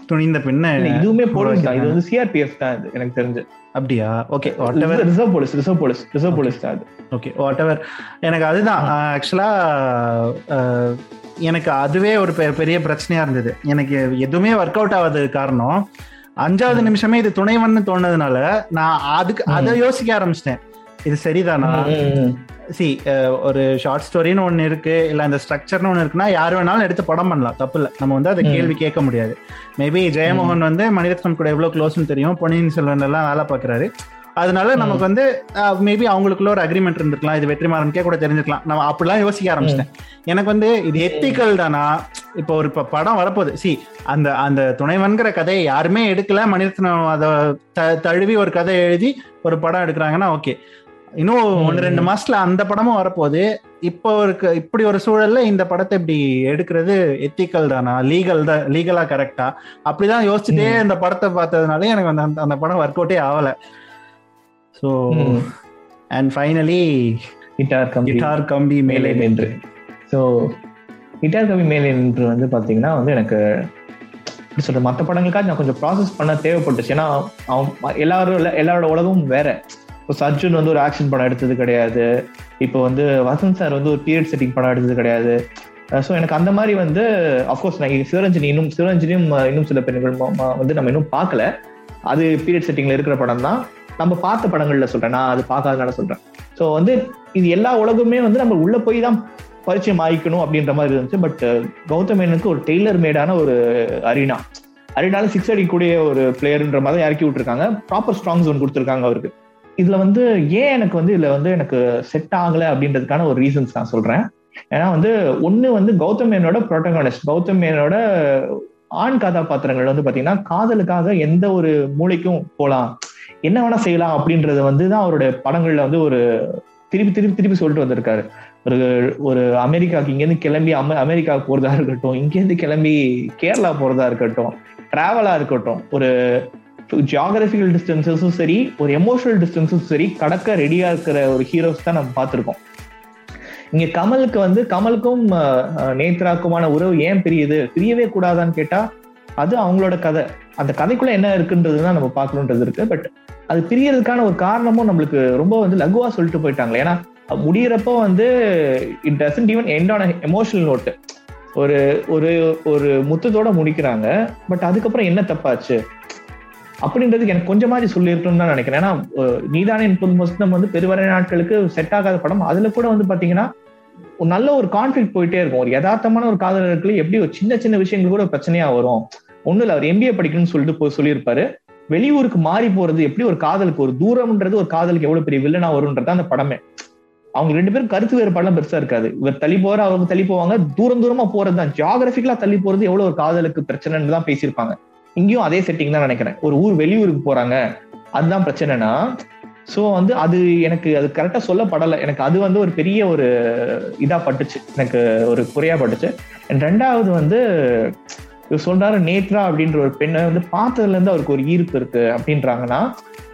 துணிந்த பின்ன இதுவுமே போலீஸ் தான் இது வந்து சிஆர்பிஎஃப் தான் இது எனக்கு தெரிஞ்சு. அப்படியா? Okay whatever reserve police reserve police reserve police தான் அது. ஓகே வாட் எவர் எனக்கு அதுதான். ஆக்சுவலா எனக்கு அதுவே ஒரு பெரிய பிரச்சனையா இருந்தது. எனக்கு எதுவுமே ஒர்க் அவுட் ஆகாது காரணம் அஞ்சாவது நிமிஷமே இது துணைவன்னு தோணுனதுனால நான் அதுக்கு அதை யோசிக்க ஆரம்பிச்சிட்டேன். இது சரிதானா? சி ஒரு ஷார்ட் ஸ்டோரின்னு ஒன்று இருக்கு இல்ல அந்த ஸ்ட்ரக்சர்னு ஒன்று இருக்குன்னா யார் வேணாலும் எடுத்து படம் பண்ணலாம் தப்பு இல்லை. நம்ம வந்து அதை. கேள்வி கேட்க முடியாது. மேபி ஜெயமோகன் வந்து மணிரத்னம் கூட எவ்வளவு க்ளோஸ்னு தெரியும் பொன்னியின் செல்வன் எல்லாம் வேலை பார்க்கறாரு. அதனால. நமக்கு வந்து மேபி அவங்களுக்குள்ள ஒரு அக்ரிமெண்ட் இருந்திருக்கலாம். இது வெற்றிமாறனுக்கே கூட தெரிஞ்சிருக்கலாம். நம்ம அப்படிலாம் யோசிக்க ஆரம்பிச்சிட்டேன். எனக்கு வந்து இது எத்திக்கல் தானா? இப்போ ஒரு இப்ப படம் வரப்போகுது. சி அந்த அந்த துணைவன்கிற கதையை யாருமே எடுக்கல. மணிரத்னம் அதை த- தழுவி ஒரு கதை எழுதி ஒரு படம் எடுக்கிறாங்கன்னா ஓகே. இன்னும் ஒன்று ரெண்டு. மாசத்துல அந்த படமும் வரப்போகுது. இப்போ இருக்க இப்படி ஒரு சூழல்ல இந்த படத்தை இப்படி எடுக்கிறது எத்திக்கல் தானா? லீகல் தான் லீகலா கரெக்டா அப்படிதான் யோசிச்சுட்டே ம். இந்த படத்தை பார்த்ததுனால எனக்கு அந்த அந்த- அந்த படம் ஒர்க் அவுட்டே ஆகல. ஸோ. அண்ட் ஃபைனலி கிட்டார் கம்பி. கிட்டார் கம்பி மேலே நின்று. ஸோ கிட்டார் கம்பி மேலே நின்று வந்து பாத்தீங்கன்னா வந்து எனக்கு எப்படி சொல்ற மற்ற படங்களுக்காக நான் கொஞ்சம் ப்ராசஸ் பண்ண தேவைப்பட்டுச்சு. ஏன்னா அவன் எல்லாரும் எல்லாரோட உலகமும் வேற. இப்போ சர்ஜுன் வந்து ஒரு ஆக்ஷன் படம் எடுத்தது கிடையாது. இப்போ வந்து வசந்த் சார் வந்து ஒரு பீரியட் செட்டிங் படம் எடுத்தது கிடையாது. ஸோ எனக்கு அந்த மாதிரி வந்து அஃப்கோர்ஸ் நான் சிவரஞ்சனி இன்னும் சிவரஞ்சனியும் இன்னும் சில பெண்கள் வந்து நம்ம இன்னும் பார்க்கல. அது பீரியட் செட்டிங்ல இருக்கிற படம் தான் நம்ம பார்த்த படங்கள்ல சொல்றேன். நான் அது பார்க்காதனால சொல்றேன். ஸோ வந்து இது எல்லா உலகமே வந்து நம்ம உள்ள போய் தான் பரிச்சயம் ஆயிக்கணும் அப்படின்ற மாதிரி இருந்துச்சு. பட் கௌதம் மேனனுக்கு ஒரு டெய்லர் மேடான ஒரு அரினா அரினால சிக்ஸ் அடிக்கக்கூடிய ஒரு பிளேயர்ன்ற மாதிரி இறக்கி விட்டுருக்காங்க. ப்ராப்பர் ஸ்ட்ராங் ஜோன் கொடுத்துருக்காங்க அவருக்கு. இதுல வந்து ஏன் எனக்கு வந்து இதுல வந்து எனக்கு செட் ஆகல அப்படின்றதுக்கான ஒரு ரீசன்ஸ் நான் சொல்றேன். ஏன்னா வந்து ஒண்ணு வந்து கௌதம் மேனோட ப்ரோட்டகானிஸ்ட் கௌதம் மேனோட ஆண் கதாபாத்திரங்கள் வந்து பாத்தீங்கன்னா காதலுக்காக எந்த ஒரு மூளைக்கும் போலாம் என்ன வேணா செய்யலாம் அப்படின்றத வந்து தான் அவருடைய படங்கள்ல வந்து ஒரு திருப்பி திருப்பி திருப்பி சொல்லிட்டு வந்திருக்காரு. ஒரு ஒரு அமெரிக்காவுக்கு இங்கேருந்து கிளம்பி அமெ அமெரிக்காவுக்கு போறதா இருக்கட்டும் இங்கேருந்து கிளம்பி கேரளா போறதா இருக்கட்டும் டிராவலா இருக்கட்டும் ஒரு ஜியாகிரபிக்கல் டிஸ்டன்சஸும் சரி ஒரு எமோஷனல் டிஸ்டன்ஸும் சரி கடக்க ரெடியா இருக்கிற ஒரு ஹீரோஸ் தான் நம்ம பார்த்துருக்கோம். இங்க கமலுக்கு வந்து கமலுக்கும் நேத்ராக்குமான உறவு ஏன் பிரியுது? பிரியவே கூடாதான்னு கேட்டா அது அவங்களோட கதை. அந்த கதைக்குள்ள என்ன இருக்குன்றது தான் நம்ம பார்க்கணுன்றது இருக்கு. பட் அது பிரியறதுக்கான ஒரு காரணமும் நம்மளுக்கு ரொம்ப வந்து லகுவா சொல்லிட்டு போயிட்டாங்களே. ஏன்னா முடியிறப்போ வந்து it doesn't even end on emotional note ஒரு ஒரு ஒரு முத்தத்தோட முடிக்கிறாங்க. பட் அதுக்கப்புறம் என்ன தப்பாச்சு? அப்படின்றதுக்கு எனக்கு கொஞ்சம் மாதிரி சொல்லியிருக்கணும்னு தான் நினைக்கிறேன். ஏன்னா நீதானே புது வருஷம் வந்து பெருவரை நாட்களுக்கு செட் ஆகாத படம். அதுல கூட வந்து பாத்தீங்கன்னா ஒரு நல்ல ஒரு கான்ஃபிளிக் போயிட்டே இருக்கும். ஒரு யதார்த்தமான ஒரு காதலர்களுக்கு எப்படி ஒரு சின்ன சின்ன விஷயங்கள் கூட பிரச்சனையா வரும். ஒண்ணு இல்ல அவர் எம்பிஏ படிக்கணும்னு சொல்லிட்டு போய் சொல்லியிருப்பாரு. வெளியூருக்கு மாறி போறது எப்படி ஒரு காதலுக்கு? ஒரு தூரம்ன்றது ஒரு காதலுக்கு எவ்வளவு பெரிய வில்லனா வரும்ன்றது அந்த படமே. அவங்க ரெண்டு பேரும் கருத்து வேறுபாடுலாம் பெருசா இருக்காது. இவர் தள்ளி போற அவங்க தள்ளி போவாங்க. தூரம் தூரமா போறது தான். ஜியாகிரபிக்கலா தள்ளி போறது எவ்வளவு ஒரு காதலுக்கு பிரச்சனைன்னு தான் பேசியிருப்பாங்க. இங்கேயும் அதே செட்டிங் தான் நினைக்கிறேன். ஒரு ஊர் வெளியூருக்கு போறாங்க. அதுதான் பிரச்சனைனா ஸோ வந்து அது எனக்கு அது கரெக்டா சொல்லப்படலை. எனக்கு அது வந்து ஒரு பெரிய ஒரு இதா பட்டுச்சு. எனக்கு ஒரு குறையா பட்டுச்சு. ரெண்டாவது வந்து இவர் சொல்றாரு நேத்ரா அப்படின்ற ஒரு பெண்ணை வந்து பார்த்ததுல இருந்து அவருக்கு ஒரு ஈர்ப்பு இருக்கு அப்படின்றாங்கன்னா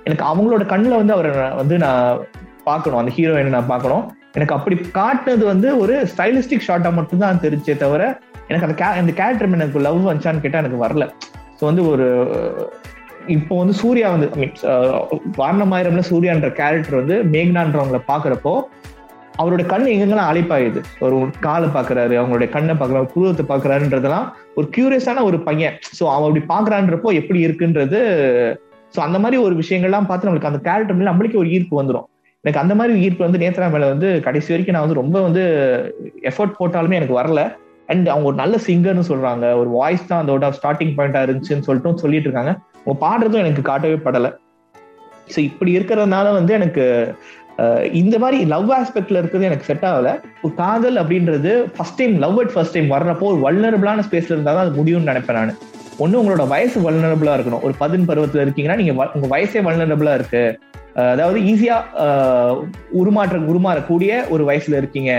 எனக்கு அவங்களோட கண்ணில் வந்து அவரை வந்து நான் பார்க்கணும். அந்த ஹீரோயினை நான் பார்க்கணும். எனக்கு அப்படி காட்டினது வந்து ஒரு ஸ்டைலிஸ்டிக் ஷார்ட்டா மட்டும்தான் தெரிஞ்சே தவிர எனக்கு அந்த கே அந்த கேரக்டர் எனக்கு லவ் வந்துச்சான்னு கேட்டால் எனக்கு வரல. ஸோ வந்து ஒரு இப்போ வந்து சூர்யா வந்து மீன்ஸ் வாரணமாயிரம்ல சூர்யான்ற கேரக்டர் வந்து மேக்னான்றவங்களை பாக்குறப்போ அவரோட கண் எங்கெங்கெல்லாம் அழைப்பாயுது? ஒரு காலை பாக்குறாரு அவங்களுடைய கண்ணை பாக்குறாரு புருவத்தை பாக்குறாருன்றதெல்லாம் ஒரு கியூரியஸான ஒரு பையன். ஸோ அவன் அப்படி பாக்குறான்றப்போ எப்படி இருக்குன்றது ஸோ அந்த மாதிரி ஒரு விஷயங்கள்லாம் பார்த்து நம்மளுக்கு அந்த கேரக்டர் மேல நம்மளுக்கு ஒரு ஈர்ப்பு வந்துடும் எனக்கு அந்த மாதிரி ஈர்ப்பு வந்து நேத்ரா மேல வந்து கடைசி வரைக்கும் நான் வந்து ரொம்ப வந்து எஃபர்ட் போட்டாலுமே எனக்கு வரல. அண்ட் அவங்க ஒரு நல்ல சிங்கர்னு சொல்றாங்க. ஒரு வாய்ஸ் தான் அதோட ஸ்டார்டிங் பாயிண்டா இருந்துச்சுன்னு சொல்லிட்டு சொல்லிட்டு இருக்காங்க. அவங்க பாடுறதும் எனக்கு காட்டவே படலை. ஸோ இப்படி இருக்கிறதுனால வந்து எனக்கு இந்த மாதிரி லவ் ஆஸ்பெக்ட்ல இருக்கிறது எனக்கு செட் ஆகல. ஒரு காதல் அப்படின்றது first time love at first time வர்றப்போ ஒரு வல்னரபிளான ஸ்பேஸ்ல இருந்தால் தான் அது முடியும்னு நினைப்பேன் நான். ஒன்று உங்களோட வயசு வல்னரபிளா இருக்கணும். ஒரு பதின் பருவத்தில் இருக்கீங்கன்னா நீங்க உங்க வயசே வல்னரபிளா இருக்கு. அதாவது ஈஸியா உருமாற்ற உருமாறக்கூடிய ஒரு வயசுல இருக்கீங்க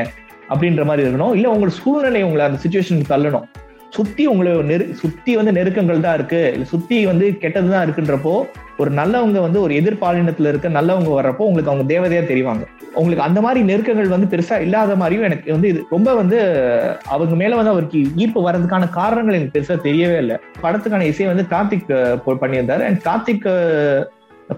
அப்படின்ற மாதிரி இருக்கணும். இல்ல உங்களோட சூழ்நிலை உங்களை அந்த சுச்சுவேஷனுக்கு தள்ளணும். சுத்தி உங்களை நெரு சுத்தி வந்து நெருக்கங்கள் தான் இருக்கு. இல்ல சுத்தி வந்து கெட்டதுதான் இருக்குன்றப்போ ஒரு நல்லவங்க வந்து ஒரு எதிர்பாலினத்துல இருக்க நல்லவங்க வர்றப்போ உங்களுக்கு அவங்க தேவதையா தெரிவாங்க. உங்களுக்கு அந்த மாதிரி நெருக்கங்கள் வந்து பெருசா இல்லாத மாதிரியும் எனக்கு வந்து இது ரொம்ப வந்து அவங்க மேல வந்து அவருக்கு ஈர்ப்பு வர்றதுக்கான காரணங்கள் எனக்கு பெருசா தெரியவே இல்லை. படத்துக்கான இசையை வந்து கார்த்திக் பண்ணியிருந்தாரு. அண்ட் கார்த்திக்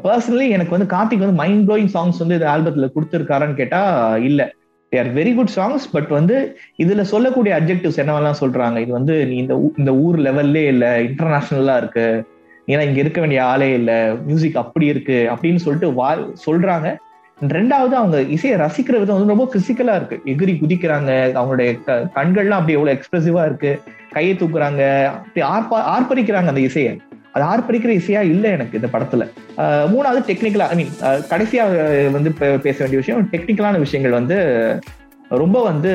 பர்சனலி எனக்கு வந்து கார்த்திக் வந்து மைண்ட் ப்ளோயிங் சாங்ஸ் வந்து இந்த ஆல்பத்துல கொடுத்துருக்காரான்னு கேட்டா இல்லை. They are very good songs but வந்து இதுல சொல்லக்கூடிய அப்ஜெக்டிவ்ஸ் என்னவெல்லாம் சொல்றாங்க? இது வந்து நீ இந்த இந்த ஊர் லெவல்லே இல்ல இன்டர்நேஷனலா இருக்கு. ஏன்னா இங்க இருக்க வேண்டிய ஆளே இல்ல மியூசிக் அப்படி இருக்கு அப்படின்னு சொல்லிட்டு வா சொல்றாங்க. ரெண்டாவது அவங்க இசையை ரசிக்கிற விதம் வந்து ரொம்ப பிசிக்கலா இருக்கு. எகிரி குதிக்கிறாங்க அவங்களுடைய கண்கள்லாம் அப்படி எவ்வளவு எக்ஸ்பிரசிவா இருக்கு. கையை தூக்குறாங்க அப்படி ஆர்ப்பா ஆர்ப்பரிக்கிறாங்க அந்த இசையை. அது ஆர்ப்பரிக்கிற இசையா இல்லை எனக்கு இந்த படத்துல. மூணாவது டெக்னிக்கலா ஐ மீன் கடைசியா வந்து பேச வேண்டிய விஷயம் டெக்னிக்கலான விஷயங்கள் வந்து ரொம்ப வந்து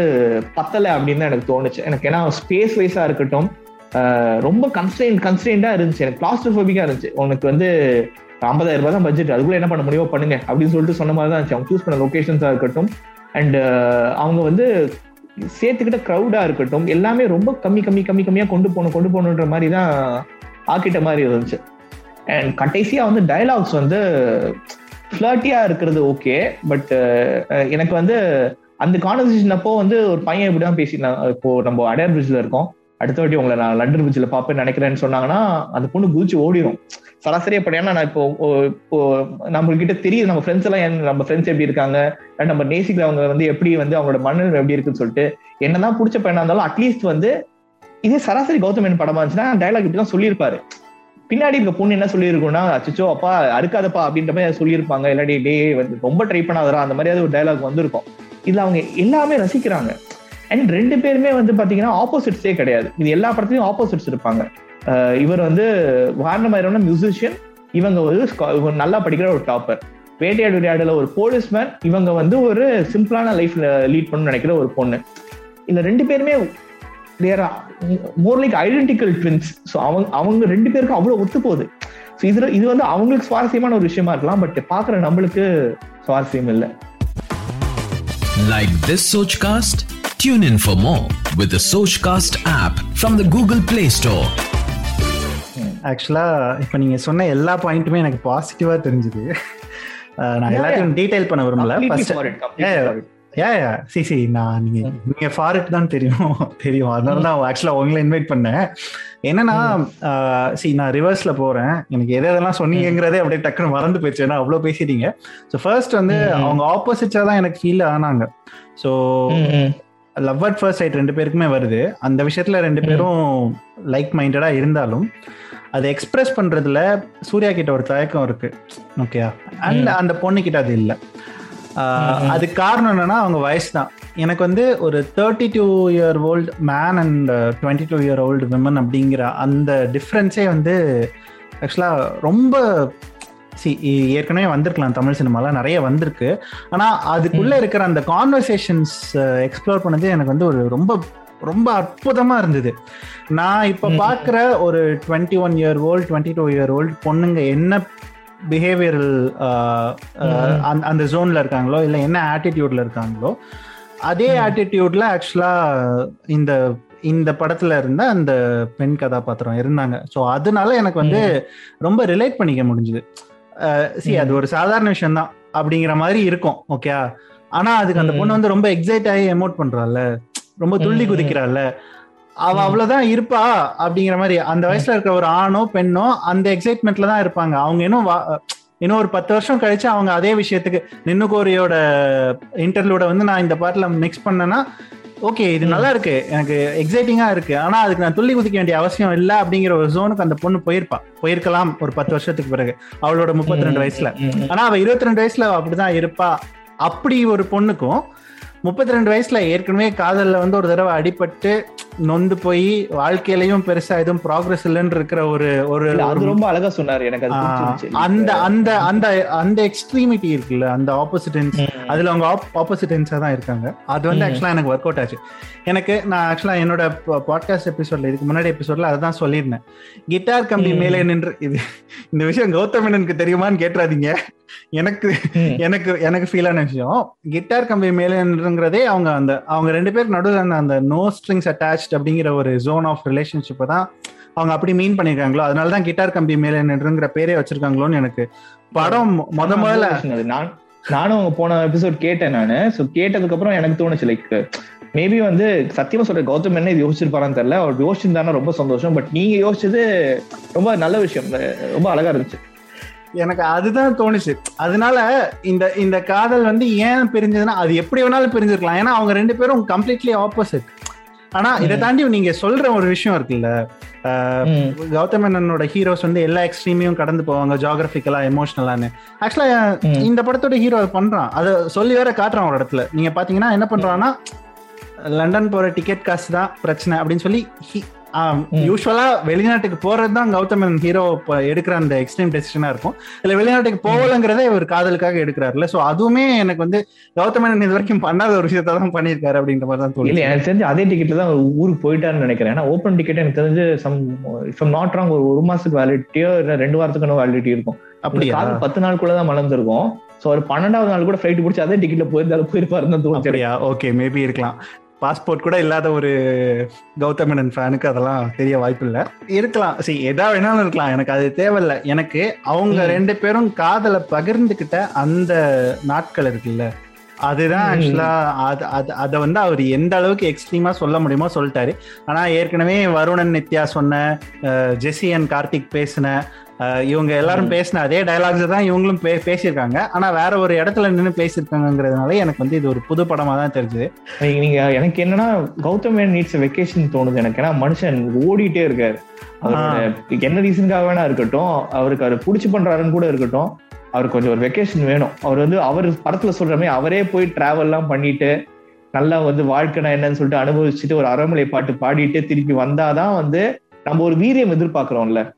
பத்தலை அப்படின்னு தான் எனக்கு தோணுச்சு. எனக்கு ஏன்னா ஸ்பேஸ் வைஸா இருக்கட்டும் ரொம்ப கன்ஸ்டன்ட் கன்ஸ்டன்டா இருந்துச்சு. எனக்கு கிளாஸ்ட்ரோபோபிக்கா இருந்துச்சு. உனக்கு வந்து ஐம்பதாயிரம் ரூபாய் தான் பட்ஜெட் அதுக்குள்ள என்ன பண்ண முடியுமோ பண்ணுங்க அப்படின்னு சொல்லிட்டு சொன்ன மாதிரி தான் இருந்துச்சு. அவங்க சூஸ் பண்ண லொக்கேஷன்ஸா இருக்கட்டும் அண்ட் அவங்க வந்து சேர்த்துக்கிட்ட க்ரௌடா இருக்கட்டும் எல்லாமே ரொம்ப கம்மி கம்மி கம்மி கம்மியா கொண்டு போகணும் கொண்டு போகணுன்ற மாதிரி தான் ஆக்கிட்ட மாதிரி இருந்துச்சு. அண்ட் கடைசியா வந்து டைலாக்ஸ் வந்து ஃபிளர்ட்டியா இருக்கிறது ஓகே பட் எனக்கு வந்து அந்த கான்வர்சேஷன் அப்போ வந்து ஒரு பையன் இப்படிதான் பேசினான் இப்போ நம்ம அடையார் பிரிட்ஜ்ல இருக்கோம். அடுத்த வாட்டி உங்களை நான் லண்டன் பிரிட்ஜில் பார்ப்பேன் நினைக்கிறேன்னு சொன்னாங்கன்னா அந்த பொண்ணு குதிச்சு ஓடிடும் சராசரியா படி நான் இப்போ இப்போ நம்ம கிட்ட தெரியுது. நம்ம ஃப்ரெண்ட்ஸ் எல்லாம் நம்ம ஃப்ரெண்ட்ஸ் எப்படி இருக்காங்க? நம்ம நேசிக்கிறவங்க வந்து எப்படி வந்து அவங்களோட மனநிலை எப்படி இருக்குன்னு சொல்லிட்டு என்னதான் பிடிச்ச பையனா இருந்தாலும் அட்லீஸ்ட் வந்து இதே சராசரி கௌதமன் படமா இருந்துச்சுன்னா டைலாக் இப்படிதான் சொல்லியிருப்பாரு. பின்னாடி இருக்க பொண்ணு என்ன சொல்லியிருக்கும்னா அச்சோ அப்பா அறுக்காதப்பா அப்படின்ற மாதிரி சொல்லியிருப்பாங்க. இல்லாட்டி டே வந்து ரொம்ப ட்ரை பண்ணாதரா அந்த மாதிரியாவது ஒரு டைலாக் வந்திருக்கும். இதுல அவங்க எல்லாமே ரசிக்கிறாங்க. அண்ட் ரெண்டு பேருமே வந்து பாத்தீங்கன்னா ஆப்போசிட்ஸே கிடையாது. இது எல்லா படத்துலயும் ஆப்போசிட்ஸ் இருப்பாங்க. இவர் வந்து வாரணமாயிரம்னா மியூசிஷியன் இவங்க வந்து நல்லா படிக்கிற ஒரு டாப்பர் வேட்டையாடு விளையாடுல ஒரு போலீஸ்மேன் இவங்க வந்து ஒரு சிம்பிளான லைஃப்ல லீட் பண்ணணும்னு நினைக்கிற ஒரு பொண்ணு. இந்த ரெண்டு பேருமே they're more like identical twins so அவங்க அவங்க ரெண்டு பேருக்கும் அவ்வளோ ஒத்து போகுது ஸோ இதுல இது வந்து அவங்களுக்கு சுவாரஸ்யமான ஒரு விஷயமா இருக்கலாம். பட் பாக்குற நம்மளுக்கு சுவாரஸ்யம் இல்லை. Like this Sochcast? Tune in for more with the Sochcast app from the Google Play Store. ஆக்சுவலா இப்ப நீங்க சொன்ன எல்லா பாயிண்ட்டுமே எனக்கு பாசிட்டிவா தெரிஞ்சுது. நான் எல்லாத்தையும் டீடைல் பண்ண விரும்பல. Completely first for it, completely Yeah, for it. ஏ சி சி நான் நீங்க நீங்க ஃபாரிட் தான் தெரியும் தெரியும். அதனால தான் ஆக்சுவலா உங்களை இன்வைட் பண்ணேன். என்னன்னா சி நான் ரிவர்ஸ்ல போறேன். எனக்கு எது எதெல்லாம் சொன்னீங்கிறதே அப்படியே டக்குன்னு மறந்து போயிடுச்சு. ஏன்னா அவ்வளோ பேசிட்டீங்க. ஸோ ஃபர்ஸ்ட் வந்து ம். அவங்க ஆப்போசிட்டா தான் எனக்கு ஃபீல் ஆனாங்க. So. Love at first sight ரெண்டு பேருக்குமே வருது. அந்த விஷயத்துல ரெண்டு பேரும் லைக் மைண்டடா இருந்தாலும் அதை எக்ஸ்பிரஸ் பண்றதுல சூர்யா கிட்ட ஒரு தயக்கம் இருக்கு. ஓகே அண்ட் அந்த பொண்ணு கிட்ட அது இல்லை. அதுக்கு காரணம் என்னன்னா அவங்க வயசு தான் எனக்கு வந்து ஒரு thirty two year old man and twenty two year old women அப்படிங்கிற அந்த டிஃப்ரென்ஸே வந்து ஆக்சுவலாக ரொம்ப சி ஏற்கனவே வந்திருக்கலாம் தமிழ் சினிமால நிறைய வந்திருக்கு. ஆனா அதுக்குள்ள இருக்கிற அந்த கான்வர்சேஷன்ஸ் எக்ஸ்ப்ளோர் பண்ணது எனக்கு வந்து ஒரு ரொம்ப ரொம்ப அற்புதமா இருந்தது. நான் இப்ப ம். பாக்குற ஒரு twenty one year old twenty two year old பொண்ணுங்க என்ன பிஹேவியரல் ம். அந்த ஜோன்ல இருக்காங்களோ இல்ல என்ன ஆட்டிடியூட்ல இருக்காங்களோ அதே. ஆட்டிடியூட்ல ஆக்சுவலா இந்த இந்த படத்துல இருந்த அந்த பெண் கதாபாத்திரம் இருந்தாங்க ஸோ அதனால எனக்கு வந்து ரொம்ப ரிலேட் பண்ணிக்க முடிஞ்சுது சி அது ஒரு சாதாரண விஷயம் தான் அப்படிங்கிற மாதிரி இருக்கும் ஓகே ஆனா அதுக்கு அந்த. பொண்ணு வந்து ரொம்ப எக்ஸைட் ஆகி எமோட் பண்றாள்ல ரொம்ப துள்ளி. குதிக்கிறாள்ல அவ. அவ்வளவுதான் இருப்பா அப்படிங்கிற மாதிரி அந்த வயசுல இருக்கிற ஒரு ஆணோ பெண்ணோ அந்த எக்ஸைட்மெண்ட்ல தான் இருப்பாங்க அவங்க இன்னும் இன்னும் ஒரு பத்து வருஷம் கழிச்சு அவங்க அதே விஷயத்துக்கு நின்னு கோரியோட இன்டர்வியூட வந்து நான் இந்த பாட்டுல மிக்ஸ் பண்ணேன்னா ஓகே இது. நல்லா இருக்கு எனக்கு எக்ஸைட்டிங்கா இருக்கு ஆனா அதுக்கு நான் துள்ளி குதிக்க வேண்டிய அவசியம் இல்லை அப்படிங்கிற ஒரு ஜோனுக்கு அந்த பொண்ணு போயிருப்பா போயிருக்கலாம் ஒரு பத்து வருஷத்துக்கு பிறகு அவளோட முப்பத்தி ரெண்டு வயசுல. ஆனா அவ இருபத்தி ரெண்டு வயசுல அப்படிதான் இருப்பா அப்படி ஒரு பொண்ணுக்கும் முப்பத்தி ரெண்டு வயசுல ஏற்கனவே காதல்ல வந்து ஒரு தடவை அடிபட்டு நொந்து போய் வாழ்க்கையிலயும் பெருசா எதுவும் ப்ராக்ரஸ் இல்லைன்னு இருக்கிற ஒரு ஒரு ரொம்ப அழகா சொன்னாரு எனக்கு. அந்த அந்த அந்த அந்த எக்ஸ்ட்ரீமிட்டி இருக்குல்ல அந்த ஆப்போசிட்டன்ஸ். அதுல அவங்க ஆப்போசிட்டன்ஸா தான் இருக்காங்க அது வந்து. ஆக்சுவலா எனக்கு ஒர்க் அவுட் ஆச்சு எனக்கு நான் ஆக்சுவலா என்னோட பாட்காஸ்ட் எபிசோட்ல இதுக்கு முன்னாடி எபிசோட்ல அதான் சொல்லியிருந்தேன் கிட்டார் கம்பி. மேலே நின்று இது இந்த விஷயம் கௌதமனனுக்கு தெரியுமான்னு கேட்டுறாதீங்க எனக்கு. எனக்கு எனக்கு ஃபீல் ஆன விஷயம் கிட்டார் கம்பி மேலே நின்றுங்கிறதே அவங்க அந்த அவங்க ரெண்டு பேருக்கு நடுவில் அந்த- நோ ஸ்ட்ரிங்ஸ் அட்டாச்ட் அப்படிங்கிற ஒரு ஜோன் ஆஃப் ரிலேஷன்ஷிப்பை தான் அவங்க அப்படி மீன் பண்ணிருக்காங்களோ அதனால தான் கிட்டார் கம்பி மேலே நின்றுங்கிற பேரே வச்சிருக்காங்களோன்னு எனக்கு படம் முத முதல்ல. நான் நானும் அவங்க போன எபிசோட் கேட்டேன் நானு. சோ கேட்டதுக்கு அப்புறம் எனக்கு தோணுச்சு லைக் மேபி வந்து சத்தியமா சொல்ற கௌதம் என்ன இது யோசிச்சிருப்பாரான்னு தெரியல. அவர் யோசிச்சிருந்தாருன்னா ரொம்ப சந்தோஷம். பட் நீங்க யோசிச்சது ரொம்ப நல்ல விஷயம். ரொம்ப அழகா இருந்துச்சு. எனக்கு அதுதான் தோணுச்சு அதனால இந்த இந்த காதல் வந்து ஏன் பிரிஞ்சதுன்னா அது எப்படி வேணாலும் பிரிஞ்சிருக்கலாம் ஏன்னா அவங்க ரெண்டு பேரும் கம்ப்ளீட்லி ஆப்போசிட் ஆனா இதை. தாண்டி நீங்க சொல்ற ஒரு விஷயம் இருக்குல்ல. கௌதம் மேனனோட ஹீரோஸ் வந்து எல்லா எக்ஸ்ட்ரீமையும் கடந்து போவாங்க ஜியாகிரபிக்கலா எமோஷனலான்னு ஆக்சுவலா. இந்த படத்தோட ஹீரோ பண்றான் அதை சொல்லி வேற காட்டுறான் ஒரு இடத்துல நீங்க பாத்தீங்கன்னா என்ன பண்றான்னா லண்டன் போற டிக்கெட் காசு தான் பிரச்சனை அப்படின்னு சொல்லி. யூஸ்வலா வெளிநாட்டுக்கு போறது தான் கௌதமன் ஹீரோ எடுக்கிற அந்த எக்ஸ்ட்ரீம் டெசிஷனா இருக்கும். இல்ல வெளிநாட்டுக்கு போகலங்கிறதே இவர் காதலுக்காக எடுக்கிறாருல சோ அதுவுமே எனக்கு வந்து கௌதமன் இது வரைக்கும் பண்ணாத ஒரு விஷயத்தை தான் பண்ணியிருக்காரு அப்படின்ற மாதிரி தான் தோணுது எனக்கு தெரிஞ்சு அதே டிக்கெட்ல தான் ஊருக்கு போயிட்டாருன்னு நினைக்கிறேன். ஏன்னா ஓப்பன் டிக்கெட் எனக்கு தெரிஞ்சு சம் இஃப் நாட் ராங் ஒரு ஒரு மாசத்துக்கு வேலிடிட்டியோ இல்ல ரெண்டு வாரத்துக்கான வேலிடிட்டி இருக்கும். காதல் பத்து நாளுக்குள்ள தான் மலர்ந்திருக்கும். சோ ஒரு பன்னெண்டாவது நாள் கூட ஃபிளைட் பிடிச்சி அதே டிக்கெட்ல போயிருந்தாலும் போயிருப்பாருன்னு தோணுச்சு ஓகே மேபி இருக்கலாம். பாஸ்போர்ட் கூட இல்லாத ஒரு கௌதமனன் ஃபேனுக்கு அதெல்லாம் தெரிய வாய்ப்பு இல்ல இருக்கலாம். சரி எதா வேணாலும் இருக்கலாம். எனக்கு அது தேவையில்ல. எனக்கு அவங்க. ரெண்டு பேரும் காதலை பகிர்ந்துகிட்ட அந்த நாட்கள் இருக்குல்ல. அதுதான். ஆக்சுவலா அது அது அதை வந்து அவர் எந்த அளவுக்கு எக்ஸ்ட்ரீமா சொல்ல முடியுமோ சொல்லிட்டாரு. ஆனா ஏற்கனவே வருணன் நித்யா சொன்ன ஜெசி அண்ட் கார்த்திக் பேசின இவங்க எல்லாரும். பேசின அதே டயலாக்ஸ் தான் இவங்களும் பே பேசியிருக்காங்க. ஆனா வேற ஒரு இடத்துல நின்று பேசியிருக்காங்கிறதுனால எனக்கு வந்து இது ஒரு புது படமா தான் தெரிஞ்சுது. நீங்க- எனக்கு என்னன்னா கௌதம் நீட்ஸ் வெக்கேஷன் தோணுது எனக்கு. ஏன்னா மனுஷன் ஓடிட்டே இருக்காரு. என்ன ரீசனுக்காக வேணா இருக்கட்டும் அவருக்கு அவர் புடிச்சு பண்றாருன்னு கூட இருக்கட்டும். அவருக்கு கொஞ்சம் ஒரு வெக்கேஷன் வேணும். அவர் வந்து அவர் படத்துல சொல்றமே மாதிரி அவரே போய் டிராவல் எல்லாம் பண்ணிட்டு நல்லா வந்து வாழ்க்கைனா என்னன்னு சொல்லிட்டு அனுபவிச்சுட்டு ஒரு அறமலை பாட்டு பாடிட்டு திருப்பி வந்தாதான் வந்து நம்ம ஒரு வீரியம் எதிர்பார்க்கிறோம்ல.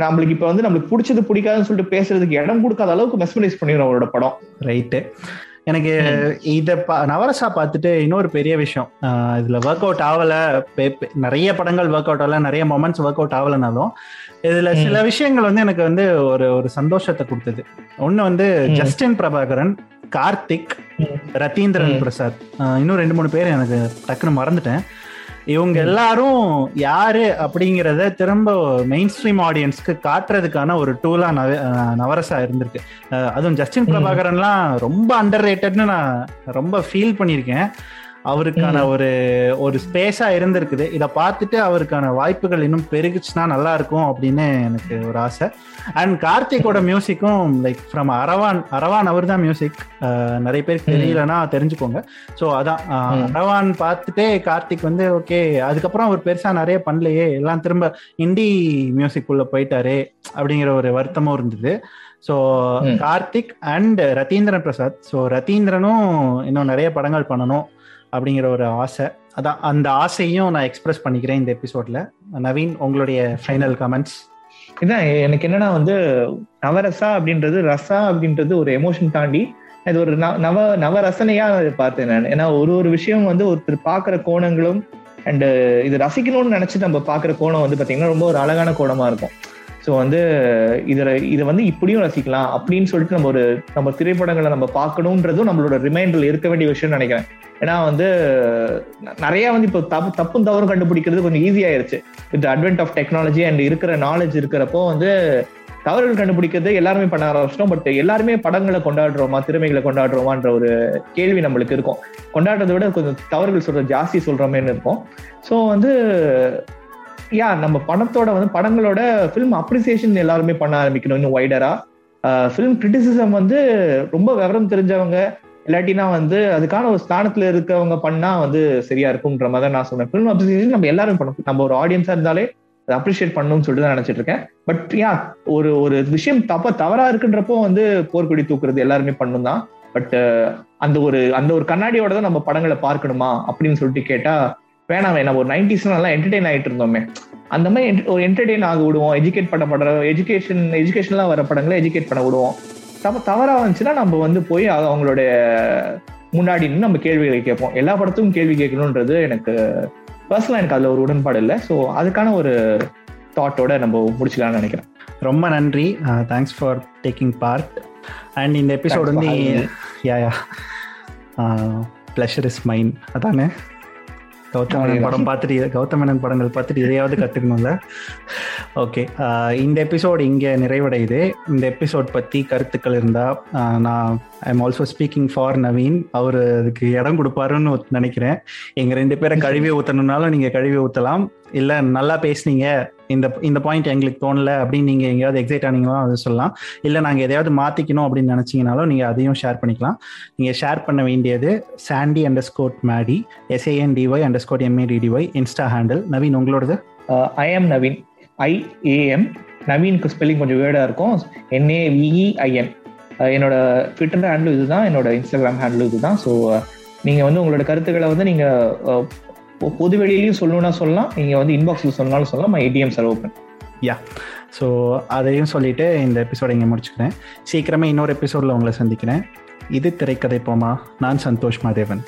நம்மளுக்கு இப்ப வந்து நம்மளுக்கு பிடிச்சது பிடிக்காதுன்னு சொல்லிட்டு பேசுறதுக்கு இடம் கொடுக்காத அளவுக்கு மெஸ்மரைஸ் பண்ணிடும் அவரோட படம். ரைட்டு எனக்கு இத நவரசா பார்த்துட்டு இன்னொரு பெரிய விஷயம் இதுல ஒர்க் அவுட் ஆகல நிறைய படங்கள் ஒர்க் அவுட் ஆகல நிறைய மொமெண்ட்ஸ் ஒர்க் அவுட் ஆகலனாலும் இதுல. சில விஷயங்கள் வந்து எனக்கு வந்து ஒரு ஒரு சந்தோஷத்தை கொடுத்தது ஒண்ணு வந்து. ஜஸ்டின் பிரபாகரன் கார்த்திக். ரத்தீந்திரன். பிரசாத் இன்னும் ரெண்டு மூணு பேர் எனக்கு டக்குன்னு மறந்துட்டேன் இவங்க எல்லாரும் யாரு அப்படிங்கிறத திரும்ப மெயின் ஸ்ட்ரீம் ஆடியன்ஸ்க்கு காட்டுறதுக்கான ஒரு டூலா நவ நவரசா இருந்திருக்கு. அதுவும் ஜஸ்டின் பிரபாகரன்லாம் ரொம்ப அண்டர் ரேட்டட்னு நான் ரொம்ப ஃபீல் பண்ணியிருக்கேன். அவருக்கான ஒரு ஒரு ஸ்பேஸா இருந்திருக்குது. இதை பார்த்துட்டு அவருக்கான வாய்ப்புகள் இன்னும் பெருகுச்சுன்னா நல்லா இருக்கும் அப்படின்னு எனக்கு ஒரு ஆசை. அண்ட் கார்த்திகோட மியூசிக்கும் லைக் ஃப்ரம் அரவான் அரவான் அவர் தான் மியூசிக் நிறைய பேருக்கு தெரியலன்னா தெரிஞ்சுக்கோங்க. ஸோ அதான் அரவான் பார்த்துட்டே கார்த்திக் வந்து ஓகே அதுக்கப்புறம் அவர் பெருசா நிறைய பண்ணலையே எல்லாம் திரும்ப இண்டி மியூசிக் உள்ள போயிட்டாரே அப்படிங்கிற ஒரு வருத்தமும் இருந்தது. So. Karthik and Ratheendran Prasad. So ரத்தீந்திரனும் இன்னும் நிறைய படங்கள் பண்ணணும். அப்படிங்கிற ஒரு ஆசை. அதான் அந்த ஆசையும் நான் எக்ஸ்பிரஸ் பண்ணிக்கிறேன் இந்த எபிசோட்ல நவீன் உங்களுடைய ஃபைனல் கமெண்ட்ஸ் இதான் எனக்கு என்னன்னா வந்து நவரசா அப்படின்றது ரசா அப்படின்றது ஒரு எமோஷன் தாண்டி அது ஒரு நவ- நவ நவரசனையா பார்த்தேன் நான். ஏன்னா ஒரு ஒரு விஷயம் வந்து ஒருத்தர் பார்க்குற கோணங்களும் அண்ட் இது ரசிக்கணும்னு நினைச்சு நம்ம பார்க்குற கோணம் வந்து பாத்தீங்கன்னா ரொம்ப ஒரு அழகான கோணமா இருக்கும். ஸோ வந்து இதில் இதை வந்து இப்படியும் ரசிக்கலாம் அப்படின்னு சொல்லிட்டு நம்ம ஒரு நம்ம திரைப்படங்களை நம்ம பார்க்கணுன்றதும் நம்மளோட ரிமைண்டர்ல இருக்க வேண்டிய விஷயம்னு நினைக்கிறேன். ஏன்னா வந்து நிறைய வந்து இப்போ தப்பு தப்பும் தவறும் கண்டுபிடிக்கிறது கொஞ்சம் ஈஸியாயிருச்சு with advent of technology and இருக்கிற நாலேஜ் இருக்கிறப்போ வந்து தவறுகள் கண்டுபிடிக்கிறது எல்லாருமே பண்ண ஆரம்பிச்சிட்டோம். பட் எல்லாருமே படங்களை கொண்டாடுறோமா திறமைகளை கொண்டாடுறோமான்ற ஒரு கேள்வி நம்மளுக்கு இருக்கும். கொண்டாடுறதை விட கொஞ்சம் தவறுகள் சொல்ற ஜாஸ்தி சொல்றோமேன்னு இருக்கும். ஸோ வந்து யா நம்ம படத்தோட வந்து படங்களோட ஃபிலிம் அப்ரிசியேஷன் எல்லாருமே பண்ண ஆரம்பிக்கணும் இன்னும் வைடரா ஃபிலிம் கிரிட்டிசிசம் வந்து ரொம்ப விவரம் தெரிஞ்சவங்க இல்லாட்டினா வந்து அதுக்கான ஒரு ஸ்தானத்துல இருக்கவங்க பண்ணா வந்து சரியா இருக்கும்ன்ற மாதிரி தான் நான் சொன்னேன் ஃபிலிம் அப்ரிசியேஷன் நம்ம எல்லாரும் பண்ணணும். நம்ம ஒரு ஆடியன்ஸா இருந்தாலே அதை அப்ரிஷியேட் பண்ணணும்னு சொல்லிட்டு தான் நினைச்சிட்டு இருக்கேன். பட் யா ஒரு ஒரு விஷயம் தப்ப தவறா இருக்குன்றப்போ வந்து போர்க்கொடி தூக்குறது எல்லாருமே பண்ணும் தான். பட் அந்த ஒரு அந்த ஒரு கண்ணாடியோட தான் நம்ம படங்களை பார்க்கணுமா அப்படின்னு சொல்லிட்டு கேட்டா வேணாமே நம்ம ஒரு நைன்டிஸ்ல நல்லா என்டர்டெயின் ஆயிட்டு இருந்தோமே. அந்த மாதிரி ஒரு என்டர்டெயின் ஆக விடுவோம். எஜுகேட் பண்ண படுற எஜுகேஷன் எஜுகேஷன்லாம் வர படங்களை எஜுகேட் பண்ண விடுவோம். தப்ப தவறா வந்துச்சுன்னா நம்ம வந்து போய் அது அவங்களுடைய முன்னாடி நின்னு நம்ம கேள்விகளை கேட்போம். எல்லா படத்துக்கும் கேள்வி கேட்கணுன்றது எனக்கு பர்சனலா எனக்கு அதுல ஒரு உடன்பாடு இல்லை. ஸோ அதுக்கான ஒரு தாட்டோட நம்ம முடிச்சுக்கலாம்னு நினைக்கிறேன். ரொம்ப நன்றி. Thanks for taking part and இந்த எபிசோட் வந்து yeah yeah pleasure is mine அதானே? கௌதம் மேனன் படம் பார்த்துட்டு இதை- கௌதம் மேனன் படங்கள் பார்த்துட்டு இதையாவது கற்றுக்கணும்ல ஓகே இந்த எபிசோட் இங்கே நிறைவடையுது. இந்த எபிசோட் பற்றி கருத்துக்கள் இருந்தால் நான் I am also speaking for Naveen அவர் அதுக்கு இடம் கொடுப்பாருன்னு நினைக்கிறேன். எங்கள் ரெண்டு பேரை கழுவி ஊற்றணுன்னாலும் நீங்கள் கழுவி ஊற்றலாம் இல்லை நல்லா பேசுனீங்க. இந்த இந்த பாயிண்ட் எங்களுக்கு தோணல அப்படின்னு நீங்கள் எங்கேயாவது எக்ஸைட் ஆனீங்களோ அது சொல்லலாம். இல்லை நாங்கள் எதையாவது மாற்றிக்கணும் அப்படின்னு நினச்சிங்கனாலும் நீங்கள் அதையும் ஷேர் பண்ணிக்கலாம். நீங்கள் ஷேர் பண்ண வேண்டியது Sandy underscore Maddy S A N D Y underscore M A D D Y insta handle Naveen உங்களோடது? I am Naveen. I am நவீனுக்கு spelling கொஞ்சம் வேர்டாக இருக்கும். என்ஏவிஇஐஎன் என்னோட ட்விட்டர் ஹேண்டில் இதுதான் என்னோட இன்ஸ்டாகிராம் ஹேண்டில் இதுதான். ஸோ நீங்கள் வந்து உங்களோட கருத்துக்களை வந்து நீங்கள் பொது வெளியிலையும் சொல்லணும்னா சொல்லலாம். நீங்க வந்து இன்பாக்ஸ்ல சொன்னாலும் சொல்லலாம். My ATM sir open yeah so அதையும் சொல்லிட்டு இந்த எபிசோட இங்கே முடிச்சுக்கிறேன். சீக்கிரமே இன்னொரு எபிசோடில் உங்களை சந்திக்கிறேன். இது திரைக்கதை போமா. நான் சந்தோஷ் மாதேவன்.